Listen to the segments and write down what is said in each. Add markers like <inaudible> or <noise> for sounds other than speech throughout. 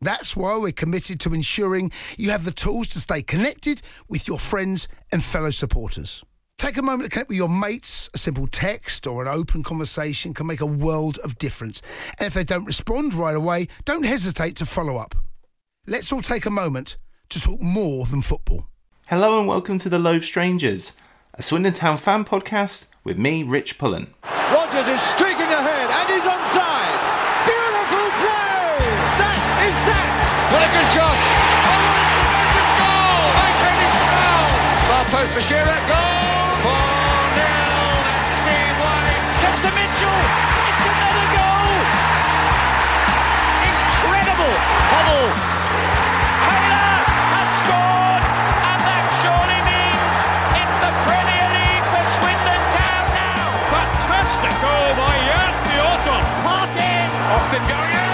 That's why we're committed to ensuring you have the tools to stay connected with your friends and fellow supporters. Take a moment to connect with your mates. A simple text or an open conversation can make a world of difference. And if they don't respond right away, don't hesitate to follow up. Let's all take a moment to talk more than football. Hello and welcome to The Loathed Strangers, a Swindon Town fan podcast with me, Rich Pullen. Rogers is streaking ahead and he's onside. What a good shot! Oh, goal! Mancini's goal! Far post for Shearer, goal! 4 0, that's Steve White. Steps to Mitchell! It's another goal! Incredible! Hubble! Taylor has scored! And that surely means it's the Premier League for Swindon Town now! Fantastic goal by Jan Fjørtoft! Park in! Austin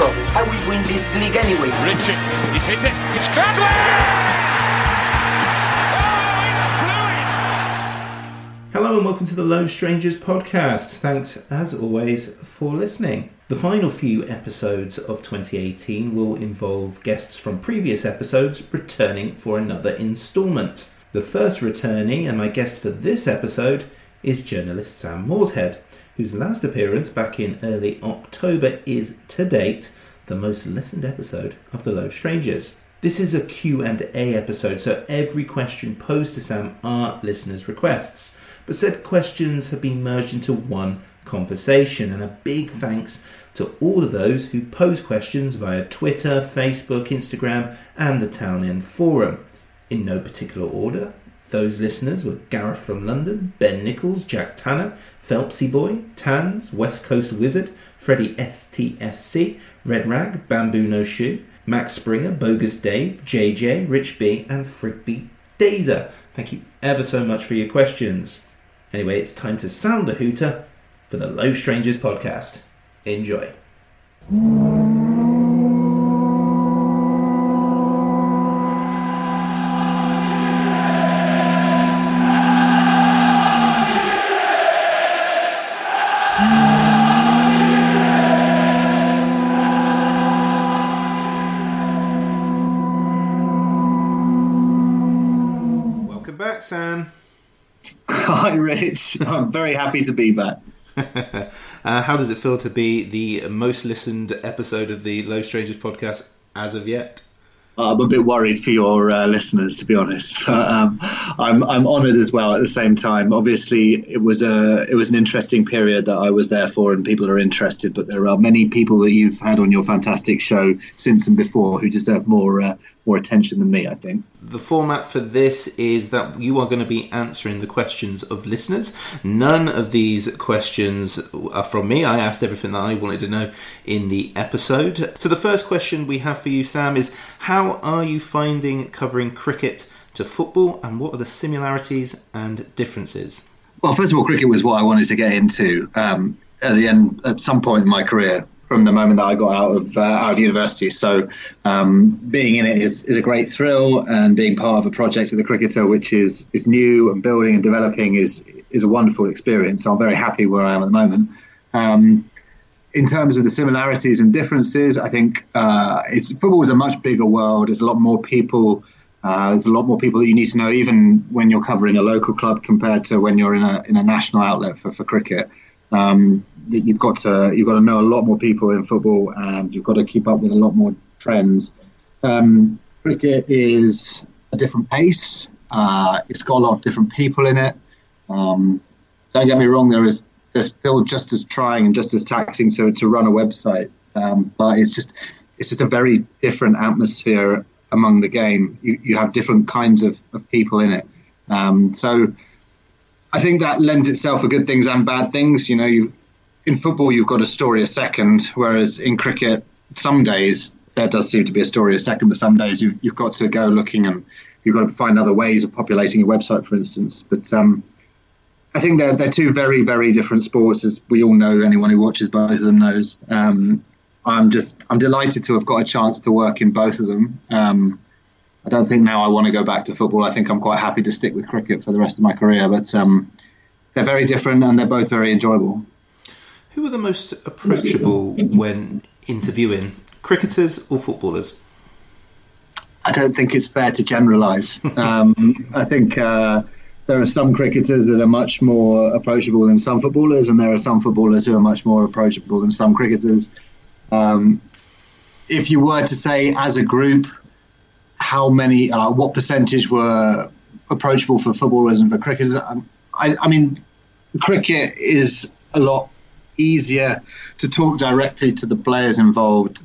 Ward! I will win this league anyway. Richard, he's hit it. It's Gladwell! Oh, it! Hello and welcome to the Loathed Strangers podcast. Thanks, as always, for listening. The final few episodes of 2018 will involve guests from previous episodes returning for another instalment. The first returnee and my guest for this episode is journalist Sam Morshead, whose last appearance back in early October is, to date, the most listened episode of The Loathed Strangers. This is a Q&A episode, so every question posed to Sam are listeners' requests. But said questions have been merged into one conversation, and a big thanks to all of those who pose questions via Twitter, Facebook, Instagram, and the Town Forum. In no particular order, those listeners were Gareth from London, Ben Nichols, Jack Tanner, Phelpsy Boy, Tans, West Coast Wizard, Freddy STFC, Red Rag, Bamboo No Shoe, Max Springer, Bogus Dave, JJ, Rich B, and Frigby Dazer. Thank you ever so much for your questions. Anyway, it's time to sound the hooter for the Loathed Strangers podcast. Enjoy. <laughs> I'm very happy to be back. <laughs> Uh, how does it feel to be the most listened episode of the Loathed Strangers podcast as of yet? I'm a bit worried for your uh, listeners, to be honest. <laughs> But, um, I'm I'm honoured as well. At the same time, obviously, it was a it was an interesting period that I was there for, and people are interested. But there are many people that you've had on your fantastic show since and before who deserve more uh, more attention than me. I think. The format for this is that you are going to be answering the questions of listeners. None of these questions are from me. I asked everything that I wanted to know in the episode. So, the first question we have for you, Sam, is how are you finding covering cricket to football and what are the similarities and differences? Well, first of all, cricket was what I wanted to get into um, at the end, at some point in my career, from the moment that I got out of uh, out of university. So, um, being in it is, is a great thrill, and being part of a project of the cricketer, which is is new and building and developing, is is a wonderful experience. So, I'm very happy where I am at the moment. Um, in terms of the similarities and differences, I think uh, it's football is a much bigger world. There's a lot more people Uh, there's a lot more people that you need to know, even when you're covering a local club compared to when you're in a in a national outlet for, for cricket. Um, you've got to you've got to know a lot more people in football, and you've got to keep up with a lot more trends. Um, cricket is a different pace. Uh, it's got a lot of different people in it. Um, don't get me wrong, there is they're still just as trying and just as taxing to, to run a website, um, but it's just it's just a very different atmosphere among the game. You, you have different kinds of, of people in it. Um, so I think that lends itself for good things and bad things. You know, you, in football, you've got a story a second, whereas in cricket, some days there does seem to be a story a second, but some days you've, you've got to go looking and you've got to find other ways of populating your website, for instance. But um, I think they're, they're two very, very different sports, as we all know. Anyone who watches both of them knows. Um, I'm just I'm delighted to have got a chance to work in both of them. Um, I don't think now I want to go back to football. I think I'm quite happy to stick with cricket for the rest of my career. But um, they're very different and they're both very enjoyable. Who are the most approachable when interviewing cricketers or footballers? I don't think it's fair to generalise. Um, I think uh, there are some cricketers that are much more approachable than some footballers, and there are some footballers who are much more approachable than some cricketers. Um, if you were to say as a group, how many, uh, what percentage were approachable for footballers and for cricketers? Um, I, I mean, cricket is a lot easier to talk directly to the players involved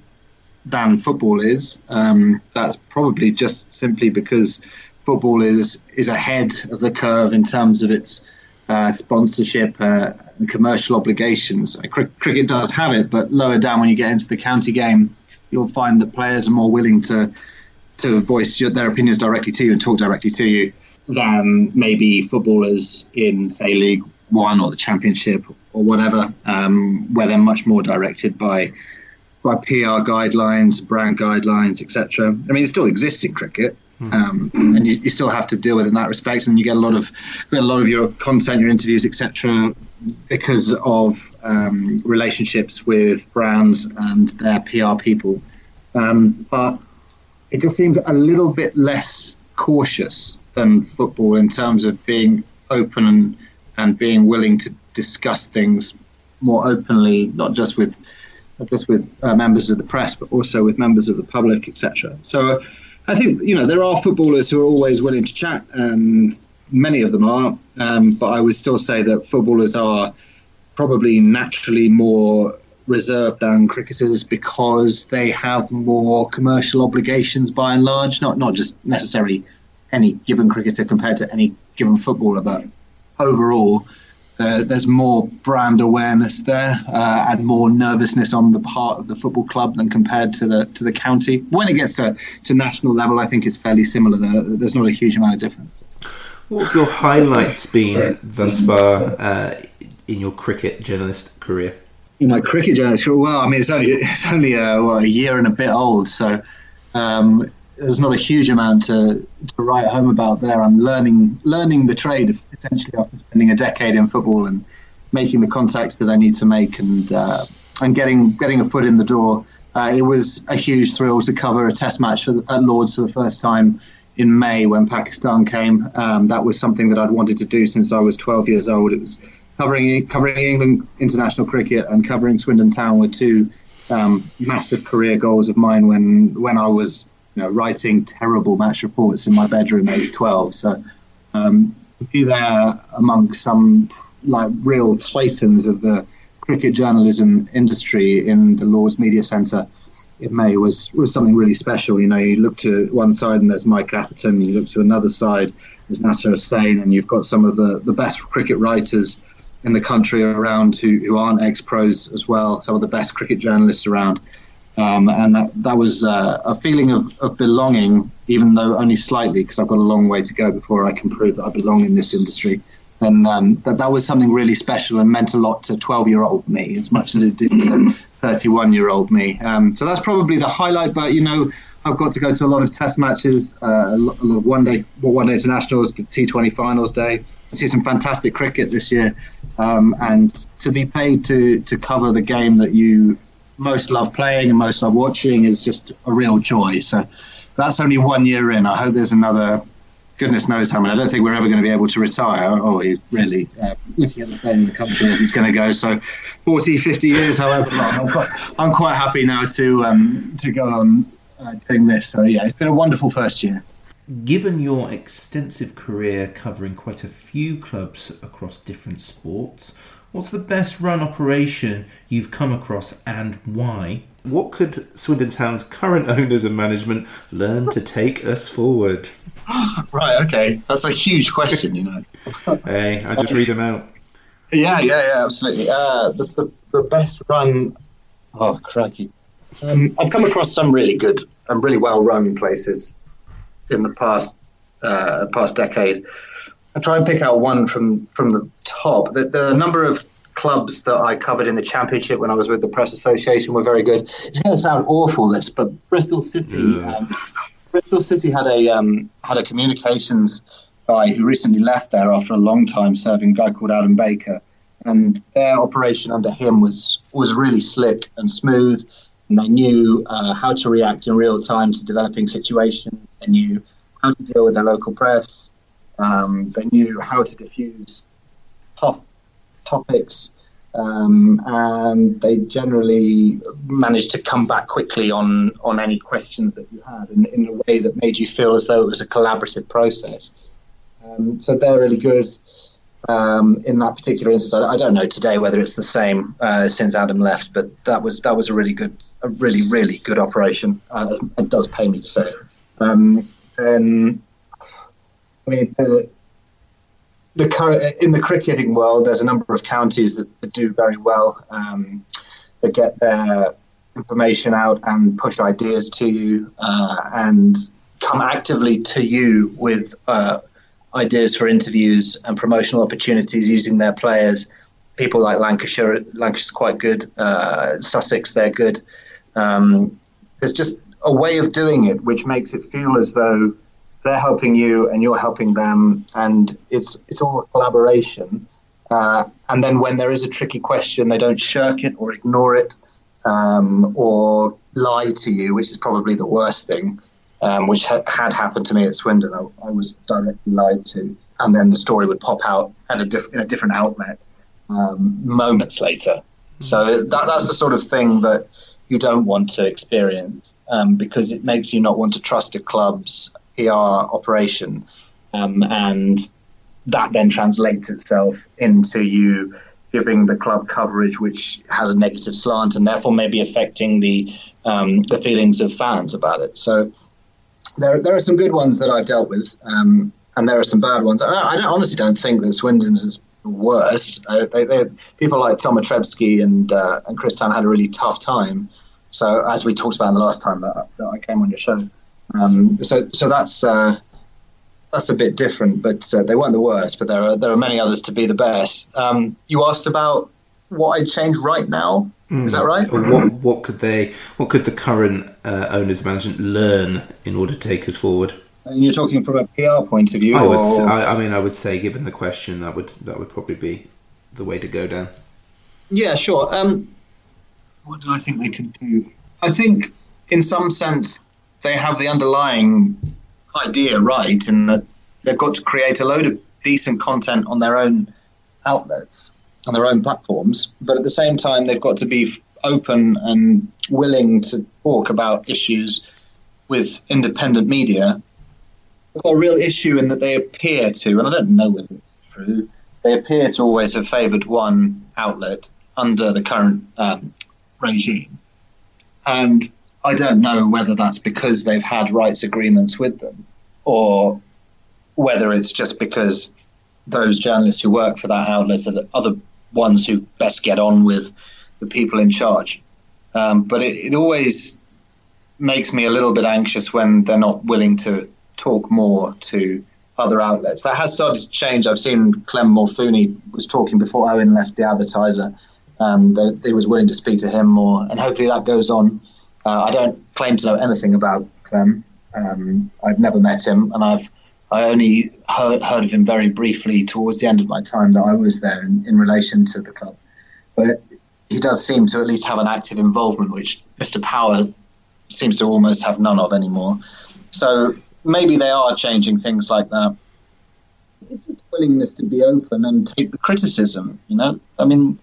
than football is. Um, that's probably just simply because football is is ahead of the curve in terms of its uh, sponsorship uh, and commercial obligations. Cr- cricket does have it, but lower down when you get into the county game, you'll find that players are more willing to to voice your, their opinions directly to you and talk directly to you than maybe footballers in say League One or the Championship or whatever, um, where they're much more directed by by PR guidelines, brand guidelines, etc. I mean, it still exists in cricket, um, and you, you, still have to deal with it in that respect. And you get a lot of get a lot of your content, your interviews, etc., because of um, relationships with brands and their PR people. Um, but it just seems a little bit less cautious than football in terms of being open and, and being willing to discuss things more openly, not just with not just with uh, members of the press, but also with members of the public, etc. So I think you know there are footballers who are always willing to chat, and many of them are. Um, but I would still say that footballers are probably naturally more reserved than cricketers because they have more commercial obligations by and large. Not not just necessarily any given cricketer compared to any given footballer, but overall there, there's more brand awareness there uh, and more nervousness on the part of the football club than compared to the to the county. When it gets to, to national level, I think it's fairly similar. There, there's not a huge amount of difference. What have your highlights been thus far uh, in your cricket journalist career? In my cricket journalist career, well, I mean, it's only it's only a, well, a year and a bit old, so um, there's not a huge amount to, to write home about there. I'm learning learning the trade essentially after spending a decade in football and making the contacts that I need to make and uh, and getting getting a foot in the door. Uh, it was a huge thrill to cover a Test match the, at Lords for the first time in May when Pakistan came. Um, that was something that I'd wanted to do since I was 12 years old. It was covering covering England international cricket and covering Swindon Town were two um, massive career goals of mine when when I was you know, writing terrible match reports in my bedroom at age 12. So um, be there among some like real titans of the cricket journalism industry in the Lords Media Centre in May was was something really special. You know, you look to one side and there's Mike Atherton, you look to another side, there's Nasser Hussain, and you've got some of the, the best cricket writers in the country around who, who aren't ex pros as well, some of the best cricket journalists around. Um, and that, that was uh, a feeling of, of belonging, even though only slightly, because I've got a long way to go before I can prove that I belong in this industry. And um, that, that was something really special and meant a lot to 12 year old me, as much as it did to 31 year old me. Um, so that's probably the highlight. But, you know, I've got to go to a lot of test matches, uh, a lot of one day, one day internationals, the T20 finals day. I see some fantastic cricket this year. Um, and to be paid to, to cover the game that you most love playing and most love watching is just a real joy. So that's only one year in. I hope there's another. Goodness knows how many. I don't think we're ever going to be able to retire. Oh, really? Uh, looking at the state of the country as it's going to go. So, 40, 50 years, however long. I'm quite, I'm quite happy now to um, to go on uh, doing this. So, yeah, it's been a wonderful first year. Given your extensive career covering quite a few clubs across different sports, what's the best run operation you've come across and why? What could Swindon Town's current owners and management learn to take us forward? <gasps> right, okay. That's a huge question, you know. <laughs> hey, I just read them out. Yeah, yeah, yeah, absolutely. Uh, the, the, the best run. Oh, crikey. Um, I've come across some really good and really well run places in the past uh, past decade. I try and pick out one from from the top. The, the number of clubs that I covered in the championship when I was with the Press Association were very good. It's going to sound awful, this, but Bristol City, um, Bristol City had a um, had a communications guy who recently left there after a long time serving, a guy called Adam Baker, and their operation under him was was really slick and smooth and they knew uh, how to react in real time to developing situations. They knew how to deal with their local press. Um, they knew how to diffuse tough topics, um, and they generally managed to come back quickly on on any questions that you had in, in a way that made you feel as though it was a collaborative process. Um, so they're really good. Um, in that particular instance, I, I, don't know today whether it's the same uh, since Adam left, but that was that was a really good a really, really good operation. Uh, it does pay me to say. Um, and I mean, the, the in the cricketing world, there's a number of counties that, that do very well. Um, that get their information out and push ideas to you, uh, and come actively to you with uh, ideas for interviews and promotional opportunities using their players. People like Lancashire, Lancashire's quite good. Uh, Sussex, they're good. Um, there's just a way of doing it which makes it feel as though they're helping you and you're helping them, and it's it's all a collaboration. Uh, and then when there is a tricky question, they don't shirk it or ignore it um, or lie to you, which is probably the worst thing, um, which ha- had happened to me at Swindon. I, I, was directly lied to, and then the story would pop out at a diff- in a different outlet um, moments later. So that, that's the sort of thing that you don't want to experience um, because it makes you not want to trust a club's PR operation. Um, and that then translates itself into you giving the club coverage which has a negative slant and therefore maybe affecting the um, the feelings of fans about it. So there, there are some good ones that I've dealt with, um, and there are some bad ones. I, I honestly don't think that Swindon's is the worst. Uh, they, they, people like Tom Otrevsky and uh, and Chris Town had a really tough time. So as we talked about in the last time that, that I came on your show, um, so so that's uh, that's a bit different, but uh, they weren't the worst. But there are there are many others to be the best. Um, you asked about what I'd change right now. Mm. Is that right? Or what what could they what could the current uh, owners management learn in order to take us forward? And you're talking from a PR point of view. I would. I, I mean, I would say, given the question, that would that would probably be the way to go down. Yeah, sure. Um, what do I think they could do? I think, in some sense, they have the underlying idea right in that they've got to create a load of decent content on their own outlets, on their own platforms, but at the same time, they've got to be open and willing to talk about issues with independent media. They've got a real issue in that they appear to, and I don't know whether it's true, they appear to always have favoured one outlet under the current um, regime. And I don't know whether that's because they've had rights agreements with them or whether it's just because those journalists who work for that outlet are the other ones who best get on with the people in charge. Um, but it, it, always makes me a little bit anxious when they're not willing to talk more to other outlets. That has started to change. I've seen Clem Morfuni was talking before Owen left the advertiser um, they, was willing to speak to him more, and hopefully that goes on. Uh, I don't claim to know anything about Clem. Um, I've never met him, and I've I only heard, heard of him very briefly towards the end of my time that I was there in, in relation to the club. But he does seem to at least have an active involvement, which Mr. Power seems to almost have none of anymore. so maybe they are changing things like that. It's just willingness to be open and take the criticism. You know, I mean,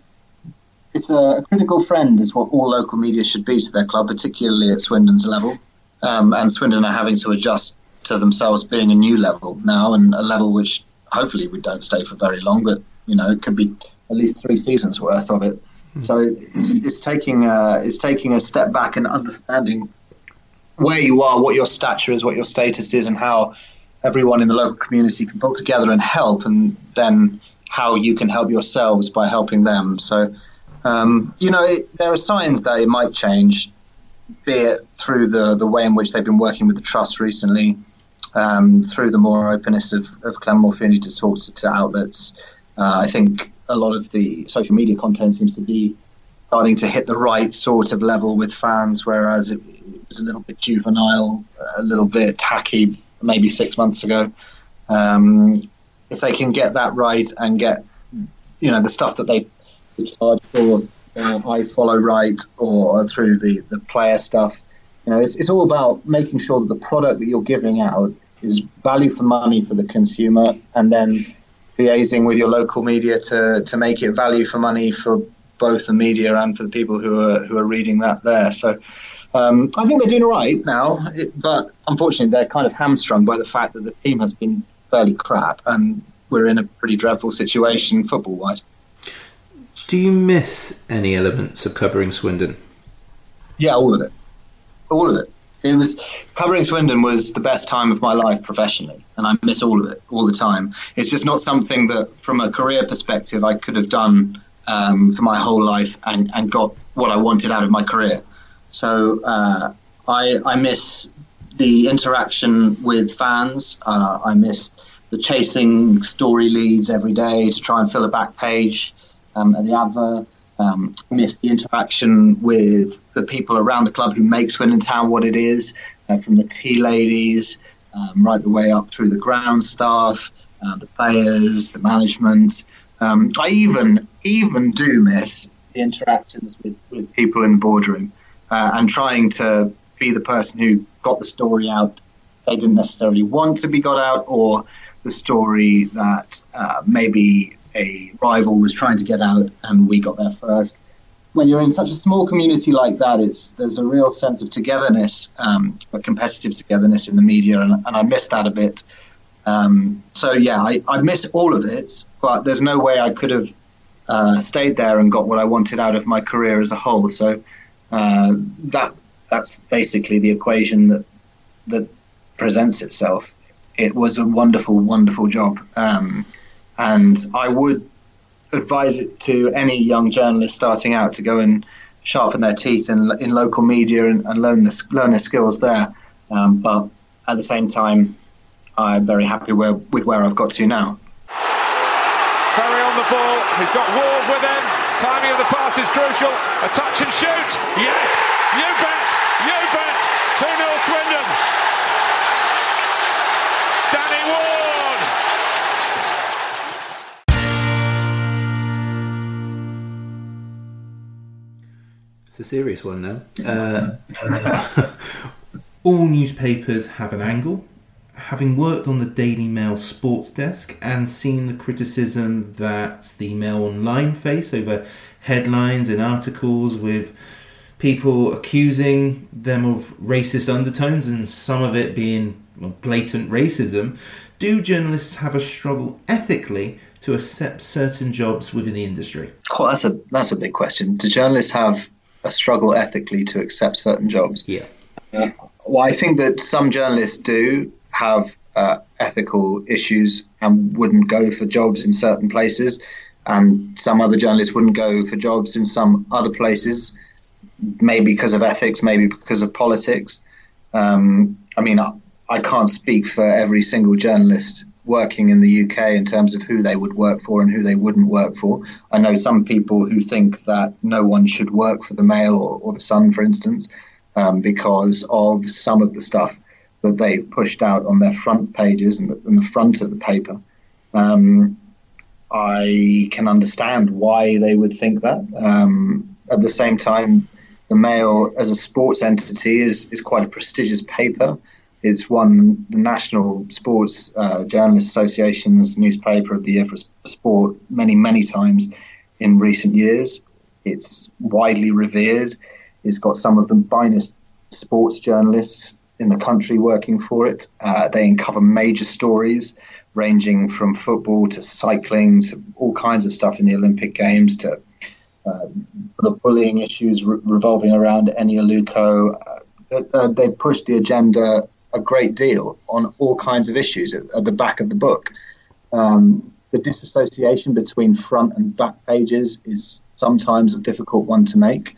it's a, a critical friend is what all local media should be to their club, particularly at Swindon's level. Um, and Swindon are having to adjust to themselves being a new level now, and a level which hopefully we don't stay for very long, but you know it could be at least three seasons worth of it. So it's, it's taking uh, it's taking a step back and understanding where you are, what your stature is, what your status is, and how everyone in the local community can pull together and help, and then how you can help yourselves by helping them. So, um, you know, it, there are signs that it might change, be it through the, the way in which they've been working with the trust recently, um, through the more openness of, of Clem to talk to, to outlets. Uh, I think a lot of the social media content seems to be starting to hit the right sort of level with fans, whereas it, it was a little bit juvenile, a little bit tacky maybe six months ago. Um, if they can get that right and get, you know, the stuff that they charge for, uh, iFollow right, or through the, the player stuff, you know, it's, it's all about making sure that the product that you're giving out is value for money for the consumer, and then liaising with your local media to, to make it value for money for both the media and for the people who are who are reading that there. So um, I think they're doing right now, but unfortunately they're kind of hamstrung by the fact that the team has been fairly crap and we're in a pretty dreadful situation football wise. Do you miss any elements of covering Swindon? Yeah, all of it, all of it. It was covering Swindon was the best time of my life professionally, and I miss all of it all the time. It's just not something that, from a career perspective, I could have done um, for my whole life and, and got what I wanted out of my career. So uh, I, I miss the interaction with fans. Uh, I miss the chasing story leads every day to try and fill a back page um, at the Adver. Um, miss the interaction with the people around the club who make Swindon Town what it is, uh, from the tea ladies um, right the way up through the ground staff, uh, the players, the management. Um, I even even do miss the interactions with, with people in the boardroom uh, and trying to be the person who got the story out they didn't necessarily want to be got out, or the story that uh, maybe a rival was trying to get out and we got there first. When you're in such a small community like that, it's there's a real sense of togetherness, um, but competitive togetherness in the media, and, and I miss that a bit. Um, so yeah, I, I miss all of it, but there's no way I could have uh, stayed there and got what I wanted out of my career as a whole. So uh, that that's basically the equation that that presents itself. It was a wonderful, wonderful job, um, and I would advise it to any young journalist starting out to go and sharpen their teeth in, in local media and, and learn the, learn their skills there. Um, but at the same time, I'm very happy where, with where I've got to now. Ferry on the ball. He's got Ward with him. Timing of the pass is crucial. A touch and shoot. Yes, you bet. You bet. 2 0 Swindon. It's a serious one now. Uh, <laughs> all newspapers have an angle. Having worked on the Daily Mail sports desk and seen the criticism that the Mail Online face over headlines and articles with people accusing them of racist undertones and some of it being blatant racism, do journalists have a struggle ethically to accept certain jobs within the industry? Well, that's a that's a big question. Do journalists have a struggle ethically to accept certain jobs? Yeah. Uh, well, I think that some journalists do have uh, ethical issues and wouldn't go for jobs in certain places, and some other journalists wouldn't go for jobs in some other places, maybe because of ethics, maybe because of politics. Um, I mean, I, I can't speak for every single journalist working in the UK in terms of who they would work for and who they wouldn't work for. I know some people who think that no one should work for the Mail or, or the Sun, for instance, um, because of some of the stuff that they've pushed out on their front pages and the, the front of the paper. Um, I can understand why they would think that. Um, at the same time, the Mail as a sports entity is, is quite a prestigious paper. It's won the National Sports uh, Journalists Association's Newspaper of the Year for Sport many, many times in recent years. It's widely revered. It's got some of the finest sports journalists in the country working for it. Uh, they uncover major stories ranging from football to cycling to all kinds of stuff in the Olympic Games to uh, the bullying issues re- revolving around Eni Aluko. Uh, uh, they push the agenda a great deal on all kinds of issues at, at the back of the book. Um, the disassociation between front and back pages is sometimes a difficult one to make.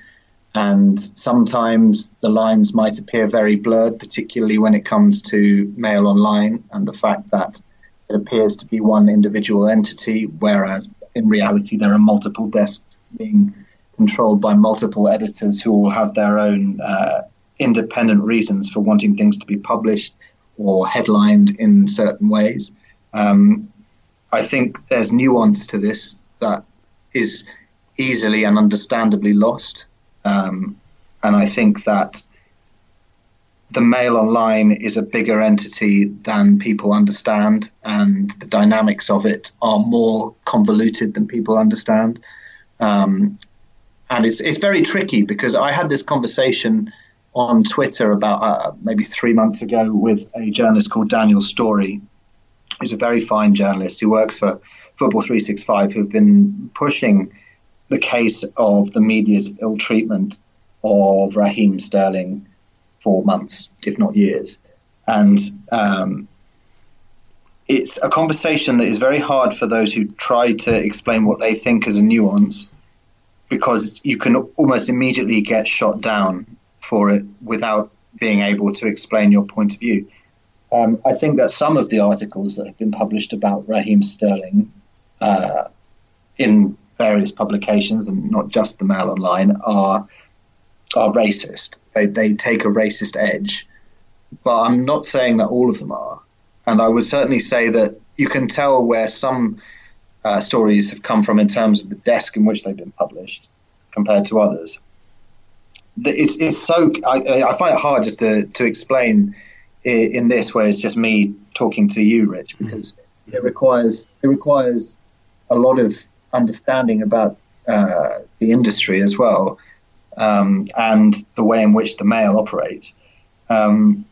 And sometimes the lines might appear very blurred, particularly when it comes to Mail Online and the fact that it appears to be one individual entity, whereas in reality there are multiple desks being controlled by multiple editors who all have their own uh, independent reasons for wanting things to be published or headlined in certain ways. Um, I think there's nuance to this that is easily and understandably lost. Um, and I think that the mail online is a bigger entity than people understand, and the dynamics of it are more convoluted than people understand. Um, and it's it's very tricky because I had this conversation on Twitter about uh, maybe three months ago with a journalist called Daniel Storey, who's a very fine journalist who works for Football 365, who've been pushing the case of the media's ill treatment of Raheem Sterling for months, if not years. And um, it's a conversation that is very hard for those who try to explain what they think as a nuance, because you can almost immediately get shot down for it without being able to explain your point of view. Um, I think that some of the articles that have been published about Raheem Sterling uh, in various publications and not just the Mail Online are are racist. They they take a racist edge, but I'm not saying that all of them are. And I would certainly say that you can tell where some uh, stories have come from in terms of the desk in which they've been published compared to others. It's, it's so I, I find it hard just to, to explain in this where it's just me talking to you, Rich, because it requires it requires a lot of understanding about uh, the industry as well um, and the way in which the mail operates. Um,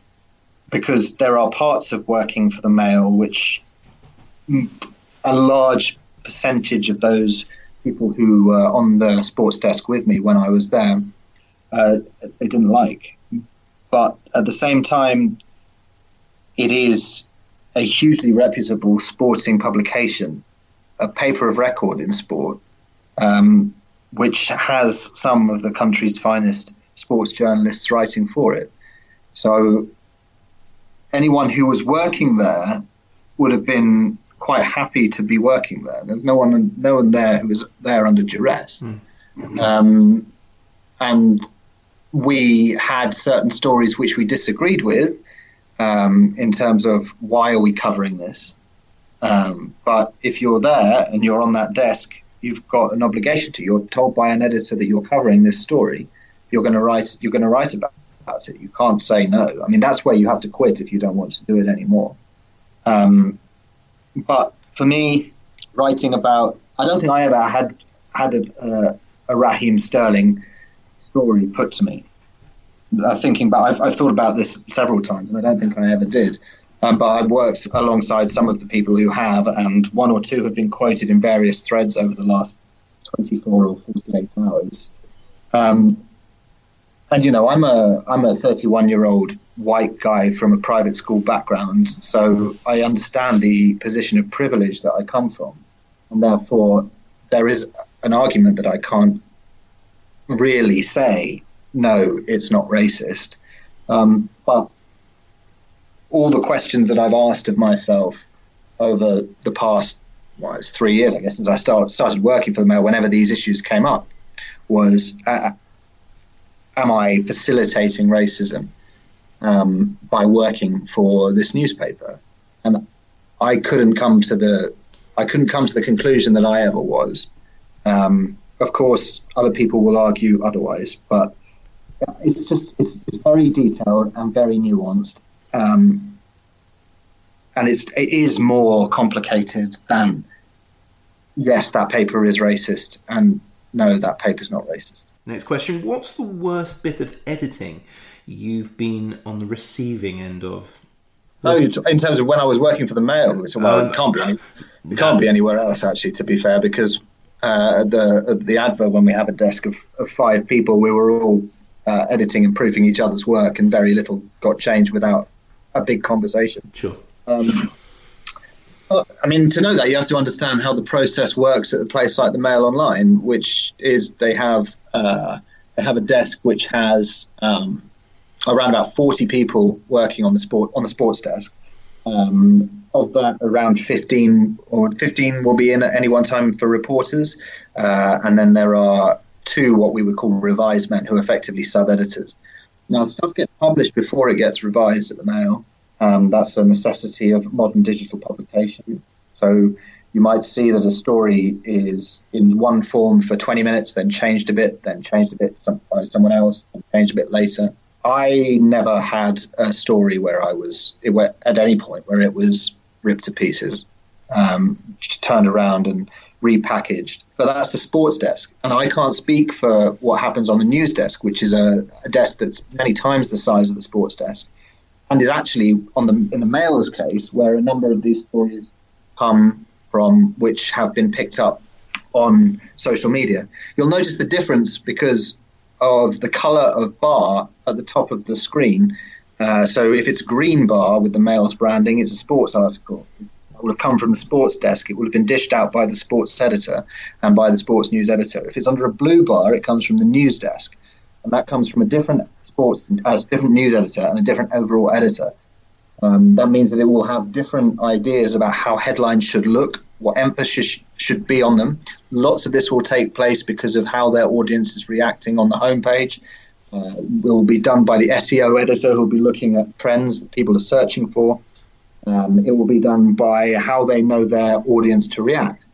because there are parts of working for the mail which a large percentage of those people who were on the sports desk with me when I was there, uh, they didn't like. But at the same time, it is a hugely reputable sporting publication, a paper of record in sport, um, which has some of the country's finest sports journalists writing for it. So anyone who was working there would have been quite happy to be working there. There's no one, no one there who was there under duress. Mm-hmm. Um, and we had certain stories which we disagreed with um, in terms of why are we covering this. Um, but if you're there and you're on that desk you've got an obligation to. You're told by an editor that you're covering this story. You're going to write. You're going to write about, it. You can't say no. I mean, that's where you have to quit if you don't want to do it anymore. Um, but for me, writing about, I don't think I ever had had a, uh, a Raheem Sterling story put to me. Uh, thinking about, I've, I've thought about this several times, and I don't think I ever did. Um, but I've worked alongside some of the people who have, and one or two have been quoted in various threads over the last 24 or 48 hours. Um, and you know, I'm a I'm a 31 year old white guy from a private school background, so I understand the position of privilege that I come from, and therefore there is an argument that I can't really say no, it's not racist. Um, but all the questions that I've asked of myself over the past, well, it's three years, I guess, since I start, started working for the Mail, whenever these issues came up, was uh, am I facilitating racism um, by working for this newspaper? And I couldn't come to the I couldn't come to the conclusion that I ever was. Um, of course, other people will argue otherwise, but it's just it's, it's very detailed and very nuanced Um, and it's it is more complicated than yes, that paper is racist, and no, that paper's not racist. Next question: What's the worst bit of editing you've been on the receiving end of? No, in terms of when I was working for the Mail, it's, well, Um, it can't be. Any, <laughs> it can't be anywhere else, actually. To be fair, because uh, at the at the Adver when we have a desk of, of five people, we were all uh, editing and proofing each other's work, and very little got changed without a big conversation. Sure. Um, I mean, to know that, you have to understand how the process works at a place like the Mail Online, which is they have uh, they have a desk which has um, around about forty people working on the sport on the sports desk. Um, of that, around fifteen or fifteen will be in at any one time for reporters, uh, and then there are two what we would call revised men who are effectively sub editors. Now, stuff gets published before it gets revised at the Mail. Um, that's a necessity of modern digital publication. So you might see that a story is in one form for 20 minutes, then changed a bit, then changed a bit by someone else, and changed a bit later. I never had a story where I was at any point where it was ripped to pieces, um, turned around and repackaged. But that's the sports desk, and I can't speak for what happens on the news desk, which is a, a desk that's many times the size of the sports desk and is actually on the in the mail's case where a number of these stories come from which have been picked up on social media. You'll notice the difference because of the color of bar at the top of the screen. Uh, so if it's green bar with the mail's branding, it's a sports article. It will have come from the sports desk. It will have been dished out by the sports editor and by the sports news editor. If it's under a blue bar, it comes from the news desk and that comes from a different sports, as different news editor and a different overall editor. Um, that means that it will have different ideas about how headlines should look, what emphasis should be on them. Lots of this will take place because of how their audience is reacting on the homepage. Uh, will be done by the SEO editor who'll be looking at trends that people are searching for. Um, it will be done by how they know their audience to react.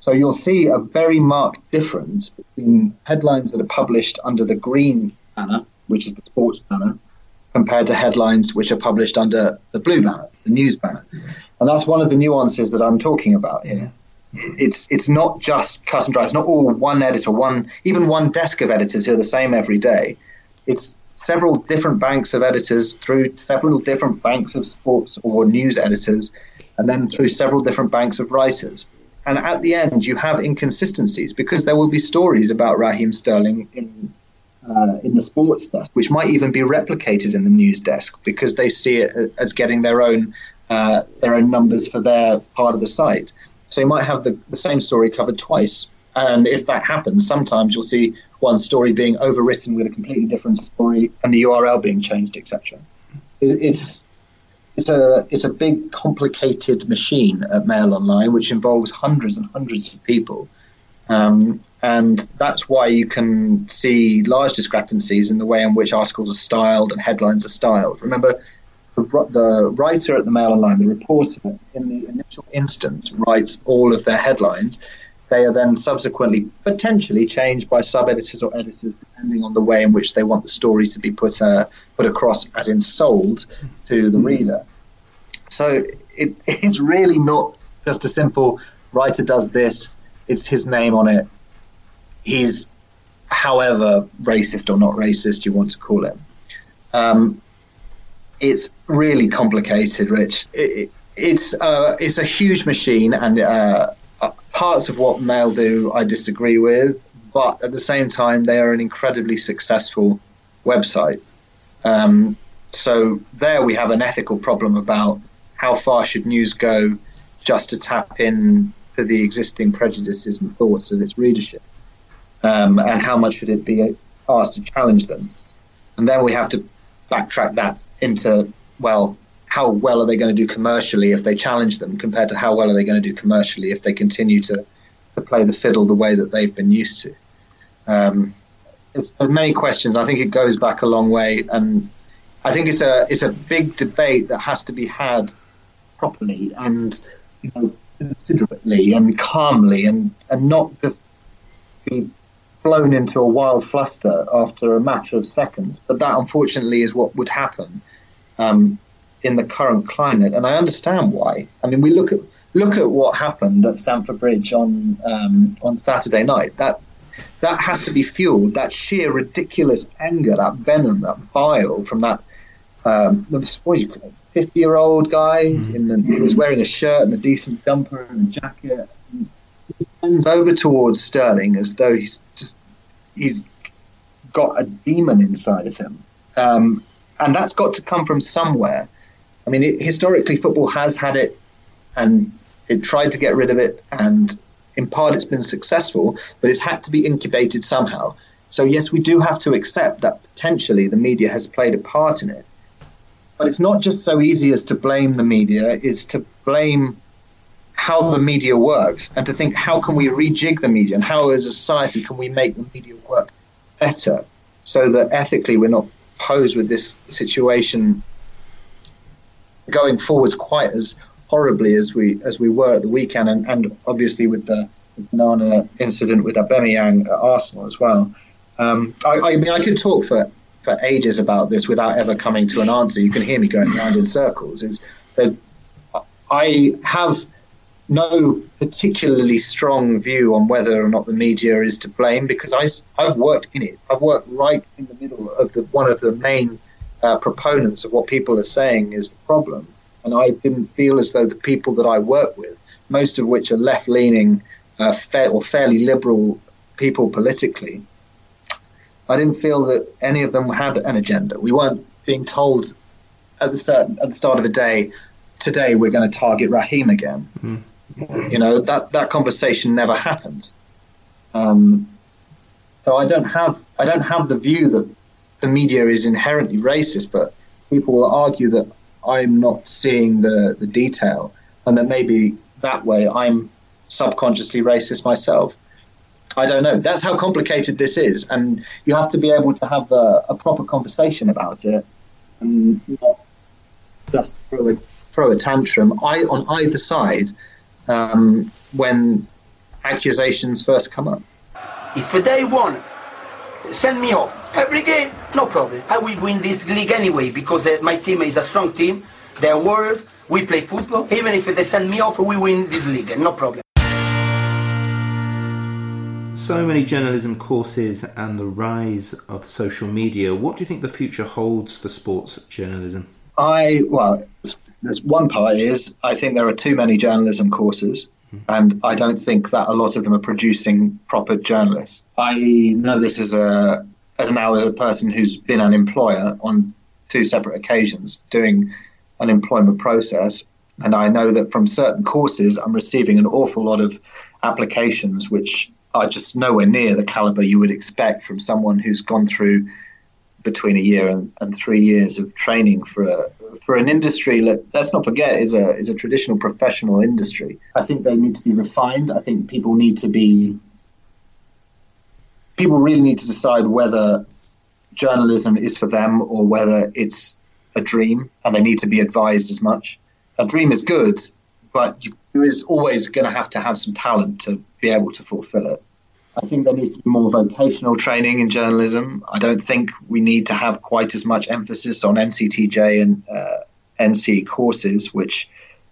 So you'll see a very marked difference between headlines that are published under the green banner, which is the sports banner, compared to headlines which are published under the blue banner, the news banner. And that's one of the nuances that I'm talking about here. It's it's not just cut and dry. It's not all one editor, one even one desk of editors who are the same every day. It's several different banks of editors through several different banks of sports or news editors, and then through several different banks of writers. And at the end, you have inconsistencies because there will be stories about Raheem Sterling in uh, in the sports desk, which might even be replicated in the news desk because they see it as getting their own uh, their own numbers for their part of the site. So you might have the, the same story covered twice. And if that happens, sometimes you'll see one story being overwritten with a completely different story and the URL being changed, etc. It's it's a it's a big complicated machine at Mail Online, which involves hundreds and hundreds of people, um, and that's why you can see large discrepancies in the way in which articles are styled and headlines are styled. Remember, the, the writer at the Mail Online, the reporter, in the initial instance, writes all of their headlines. They are then subsequently potentially changed by sub editors or editors depending on the way in which they want the story to be put uh, put across, as in sold to the reader. So it is really not just a simple writer does this, it's his name on it. He's however racist or not racist you want to call him. Um, it's really complicated, Rich. It, it, it's uh, it's a huge machine, and uh, parts of what Mail do I disagree with, but at the same time they are an incredibly successful website. Um, so there we have an ethical problem about how far should news go just to tap in to the existing prejudices and thoughts of its readership, um, and how much should it be asked to challenge them, and then we have to backtrack that into well how well are they going to do commercially if they challenge them compared to how well are they going to do commercially if they continue to, to play the fiddle the way that they've been used to. Um, there's many questions. I think it goes back a long way, and I think it's a it's a big debate that has to be had properly and you know, considerately and calmly, and and not just be blown into a wild fluster after a matter of seconds. But that, unfortunately, is what would happen. Um, in the current climate, and I understand why. I mean, we look at look at what happened at Stamford Bridge on um, on Saturday night. That that has to be fueled. That sheer ridiculous anger, that venom, that bile from that um, you call fifty-year-old guy. Mm. In the, he was wearing a shirt and a decent jumper and a jacket. He turns over towards Sterling as though he's just he's got a demon inside of him, um, and that's got to come from somewhere. I mean, it, historically, football has had it, and it tried to get rid of it, and in part it's been successful, but it's had to be incubated somehow. So, yes, we do have to accept that potentially the media has played a part in it. But it's not just so easy as to blame the media, it's to blame how the media works and to think how can we rejig the media and how as a society can we make the media work better so that ethically we're not posed with this situation going forwards quite as horribly as we as we were at the weekend, and, and obviously with the, banana incident with Aubameyang at Arsenal as well. Um, I, I, mean, I could talk for, for ages about this without ever coming to an answer. You can hear me going around in circles. It's, I have no particularly strong view on whether or not the media is to blame because I, I've worked in it. I've worked right in the middle of the one of the main uh, proponents of what people are saying is the problem. And I didn't feel as though the people that I work with, most of which are left leaning uh, or fairly liberal people politically, I didn't feel that any of them had an agenda. We weren't being told at the start at the start of the day, today we're going to target Raheem again. Mm-hmm. You know that that conversation never happens. Um, so I don't have I don't have the view that the media is inherently racist, but people will argue that I'm not seeing the, the detail, and that maybe that way I'm subconsciously racist myself. I don't know. That's how complicated this is, and you have to be able to have a, a proper conversation about it, and not just throw a, throw a tantrum I, on either side um, when accusations first come up. If they want send me off every game, no problem. I will win this league anyway because uh, my team is a strong team. They're warriors. We play football. Even if they send me off, we win this league, no problem. So many journalism courses and the rise of social media. What do you think the future holds for sports journalism? I well, there's one part is I think there are too many journalism courses. Hmm. And I don't think that a lot of them are producing proper journalists. I know this as a as now as a person who's been an employer on two separate occasions doing an employment process, and I know that from certain courses I'm receiving an awful lot of applications which are just nowhere near the caliber you would expect from someone who's gone through between a year and, and three years of training for a, for an industry let's not forget is a is a traditional professional industry. I think they need to be refined. I think people need to be people really need to decide whether journalism is for them or whether it's a dream, and they need to be advised as much. A dream is good, but you, there is always going to have to have some talent to be able to fulfill it. I think there needs to be more vocational training in journalism. I don't think we need to have quite as much emphasis on NCTJ and uh, NC courses, which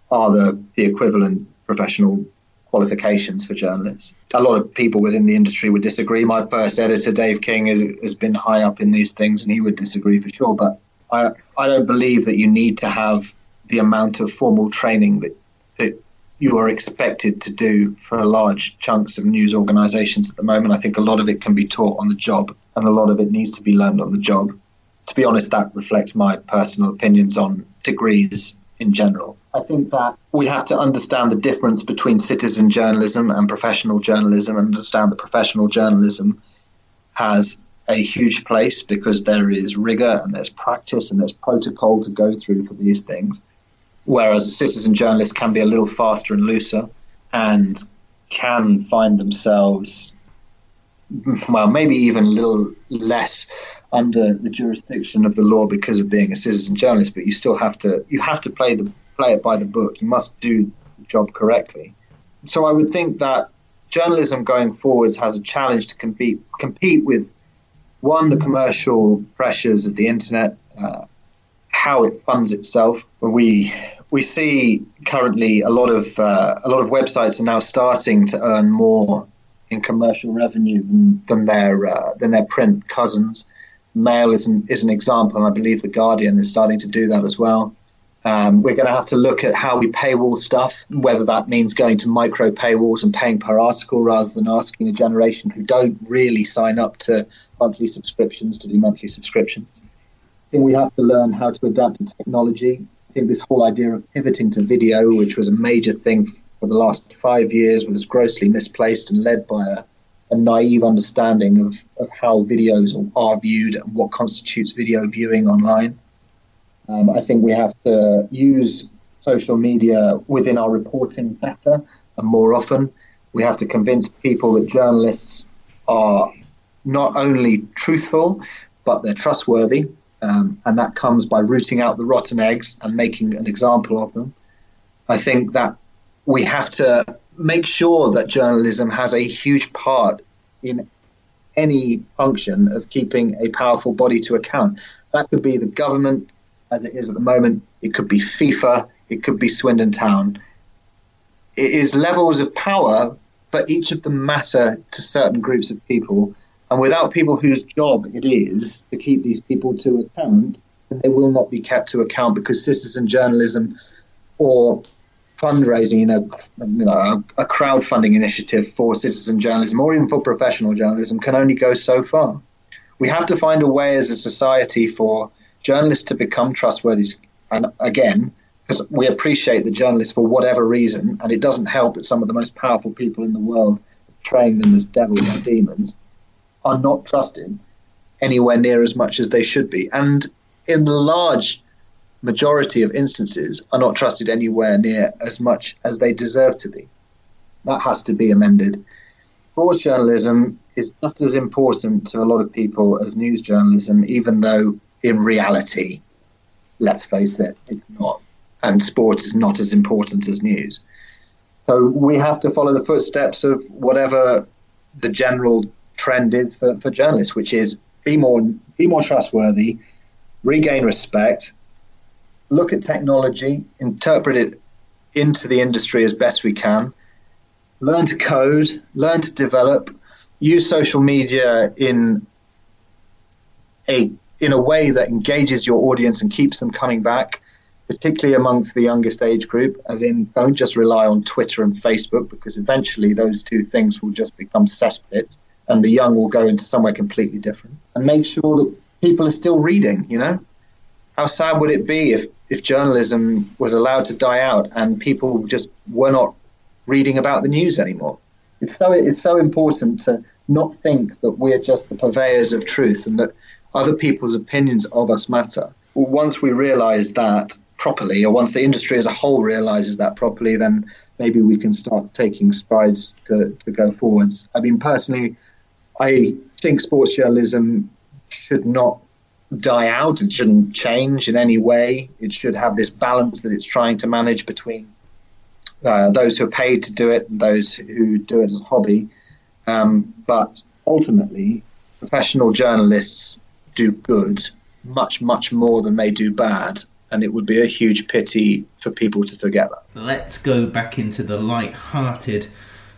are the, the equivalent professional qualifications for journalists. A lot of people within the industry would disagree. My first editor, Dave King, has, has been high up in these things, and he would disagree for sure. But I, I don't believe that you need to have the amount of formal training that you are expected to do for large chunks of news organizations at the moment. I think a lot of it can be taught on the job and a lot of it needs to be learned on the job. To be honest, that reflects my personal opinions on degrees in general. I think that we have to understand the difference between citizen journalism and professional journalism and understand that professional journalism has a huge place because there is rigor and there's practice and there's protocol to go through for these things whereas a citizen journalist can be a little faster and looser and can find themselves, well, maybe even a little less under the jurisdiction of the law because of being a citizen journalist. But you still have to you have to play the play it by the book. You must do the job correctly. So I would think that journalism going forwards has a challenge to compete compete with one the commercial pressures of the internet. Uh, how it funds itself. We we see currently a lot of uh, a lot of websites are now starting to earn more in commercial revenue than, their uh, than their print cousins. Mail is an, is an example, and I believe the Guardian is starting to do that as well. Um, we're going to have to look at how we paywall stuff, whether that means going to micro paywalls and paying per article rather than asking a generation who don't really sign up to monthly subscriptions to do monthly subscriptions. Think we have to learn how to adapt to technology. I think this whole idea of pivoting to video, which was a major thing for the last five years, was grossly misplaced and led by a, a naive understanding of, of how videos are viewed and what constitutes video viewing online. Um, I think we have to use social media within our reporting better and more often. We have to convince people that journalists are not only truthful, but they're trustworthy. Um, and that comes by rooting out the rotten eggs and making an example of them. I think that we have to make sure that journalism has a huge part in any function of keeping a powerful body to account. That could be the government, as it is at the moment. It could be FIFA. It could be Swindon Town. It is levels of power, but each of them matter to certain groups of people. And without people whose job it is to keep these people to account, they will not be kept to account because citizen journalism or fundraising, you know, you know, a crowdfunding initiative for citizen journalism or even for professional journalism can only go so far. We have to find a way as a society for journalists to become trustworthy. And again, because we appreciate the journalists for whatever reason, and it doesn't help that some of the most powerful people in the world, are portraying them as devils and demons, are not trusted anywhere near as much as they should be. And in the large majority of instances, are not trusted anywhere near as much as they deserve to be. That has to be amended. Sports journalism is just as important to a lot of people as news journalism, even though in reality, let's face it, it's not and sport is not as important as news. So we have to follow the footsteps of whatever the general trend is for, for journalists, which is be more be more trustworthy, regain respect, look at technology, interpret it into the industry as best we can, learn to code, learn to develop, use social media in a in a way that engages your audience and keeps them coming back particularly amongst the youngest age group, as in don't just rely on Twitter and Facebook because eventually those two things will just become cesspits and the young will go into somewhere completely different. And make sure that people are still reading, you know? How sad would it be if, if journalism was allowed to die out and people just were not reading about the news anymore? It's so, it's so important to not think that we're just the purveyors of truth and that other people's opinions of us matter. Once we realize that, properly, or once the industry as a whole realizes that properly, then maybe we can start taking strides to, to go forwards. I mean, personally, I think sports journalism should not die out. It shouldn't change in any way. It should have this balance that it's trying to manage between uh, those who are paid to do it and those who do it as a hobby. Um, but ultimately, professional journalists do good much, much more than they do bad and it would be a huge pity for people to forget that. Let's go back into the light-hearted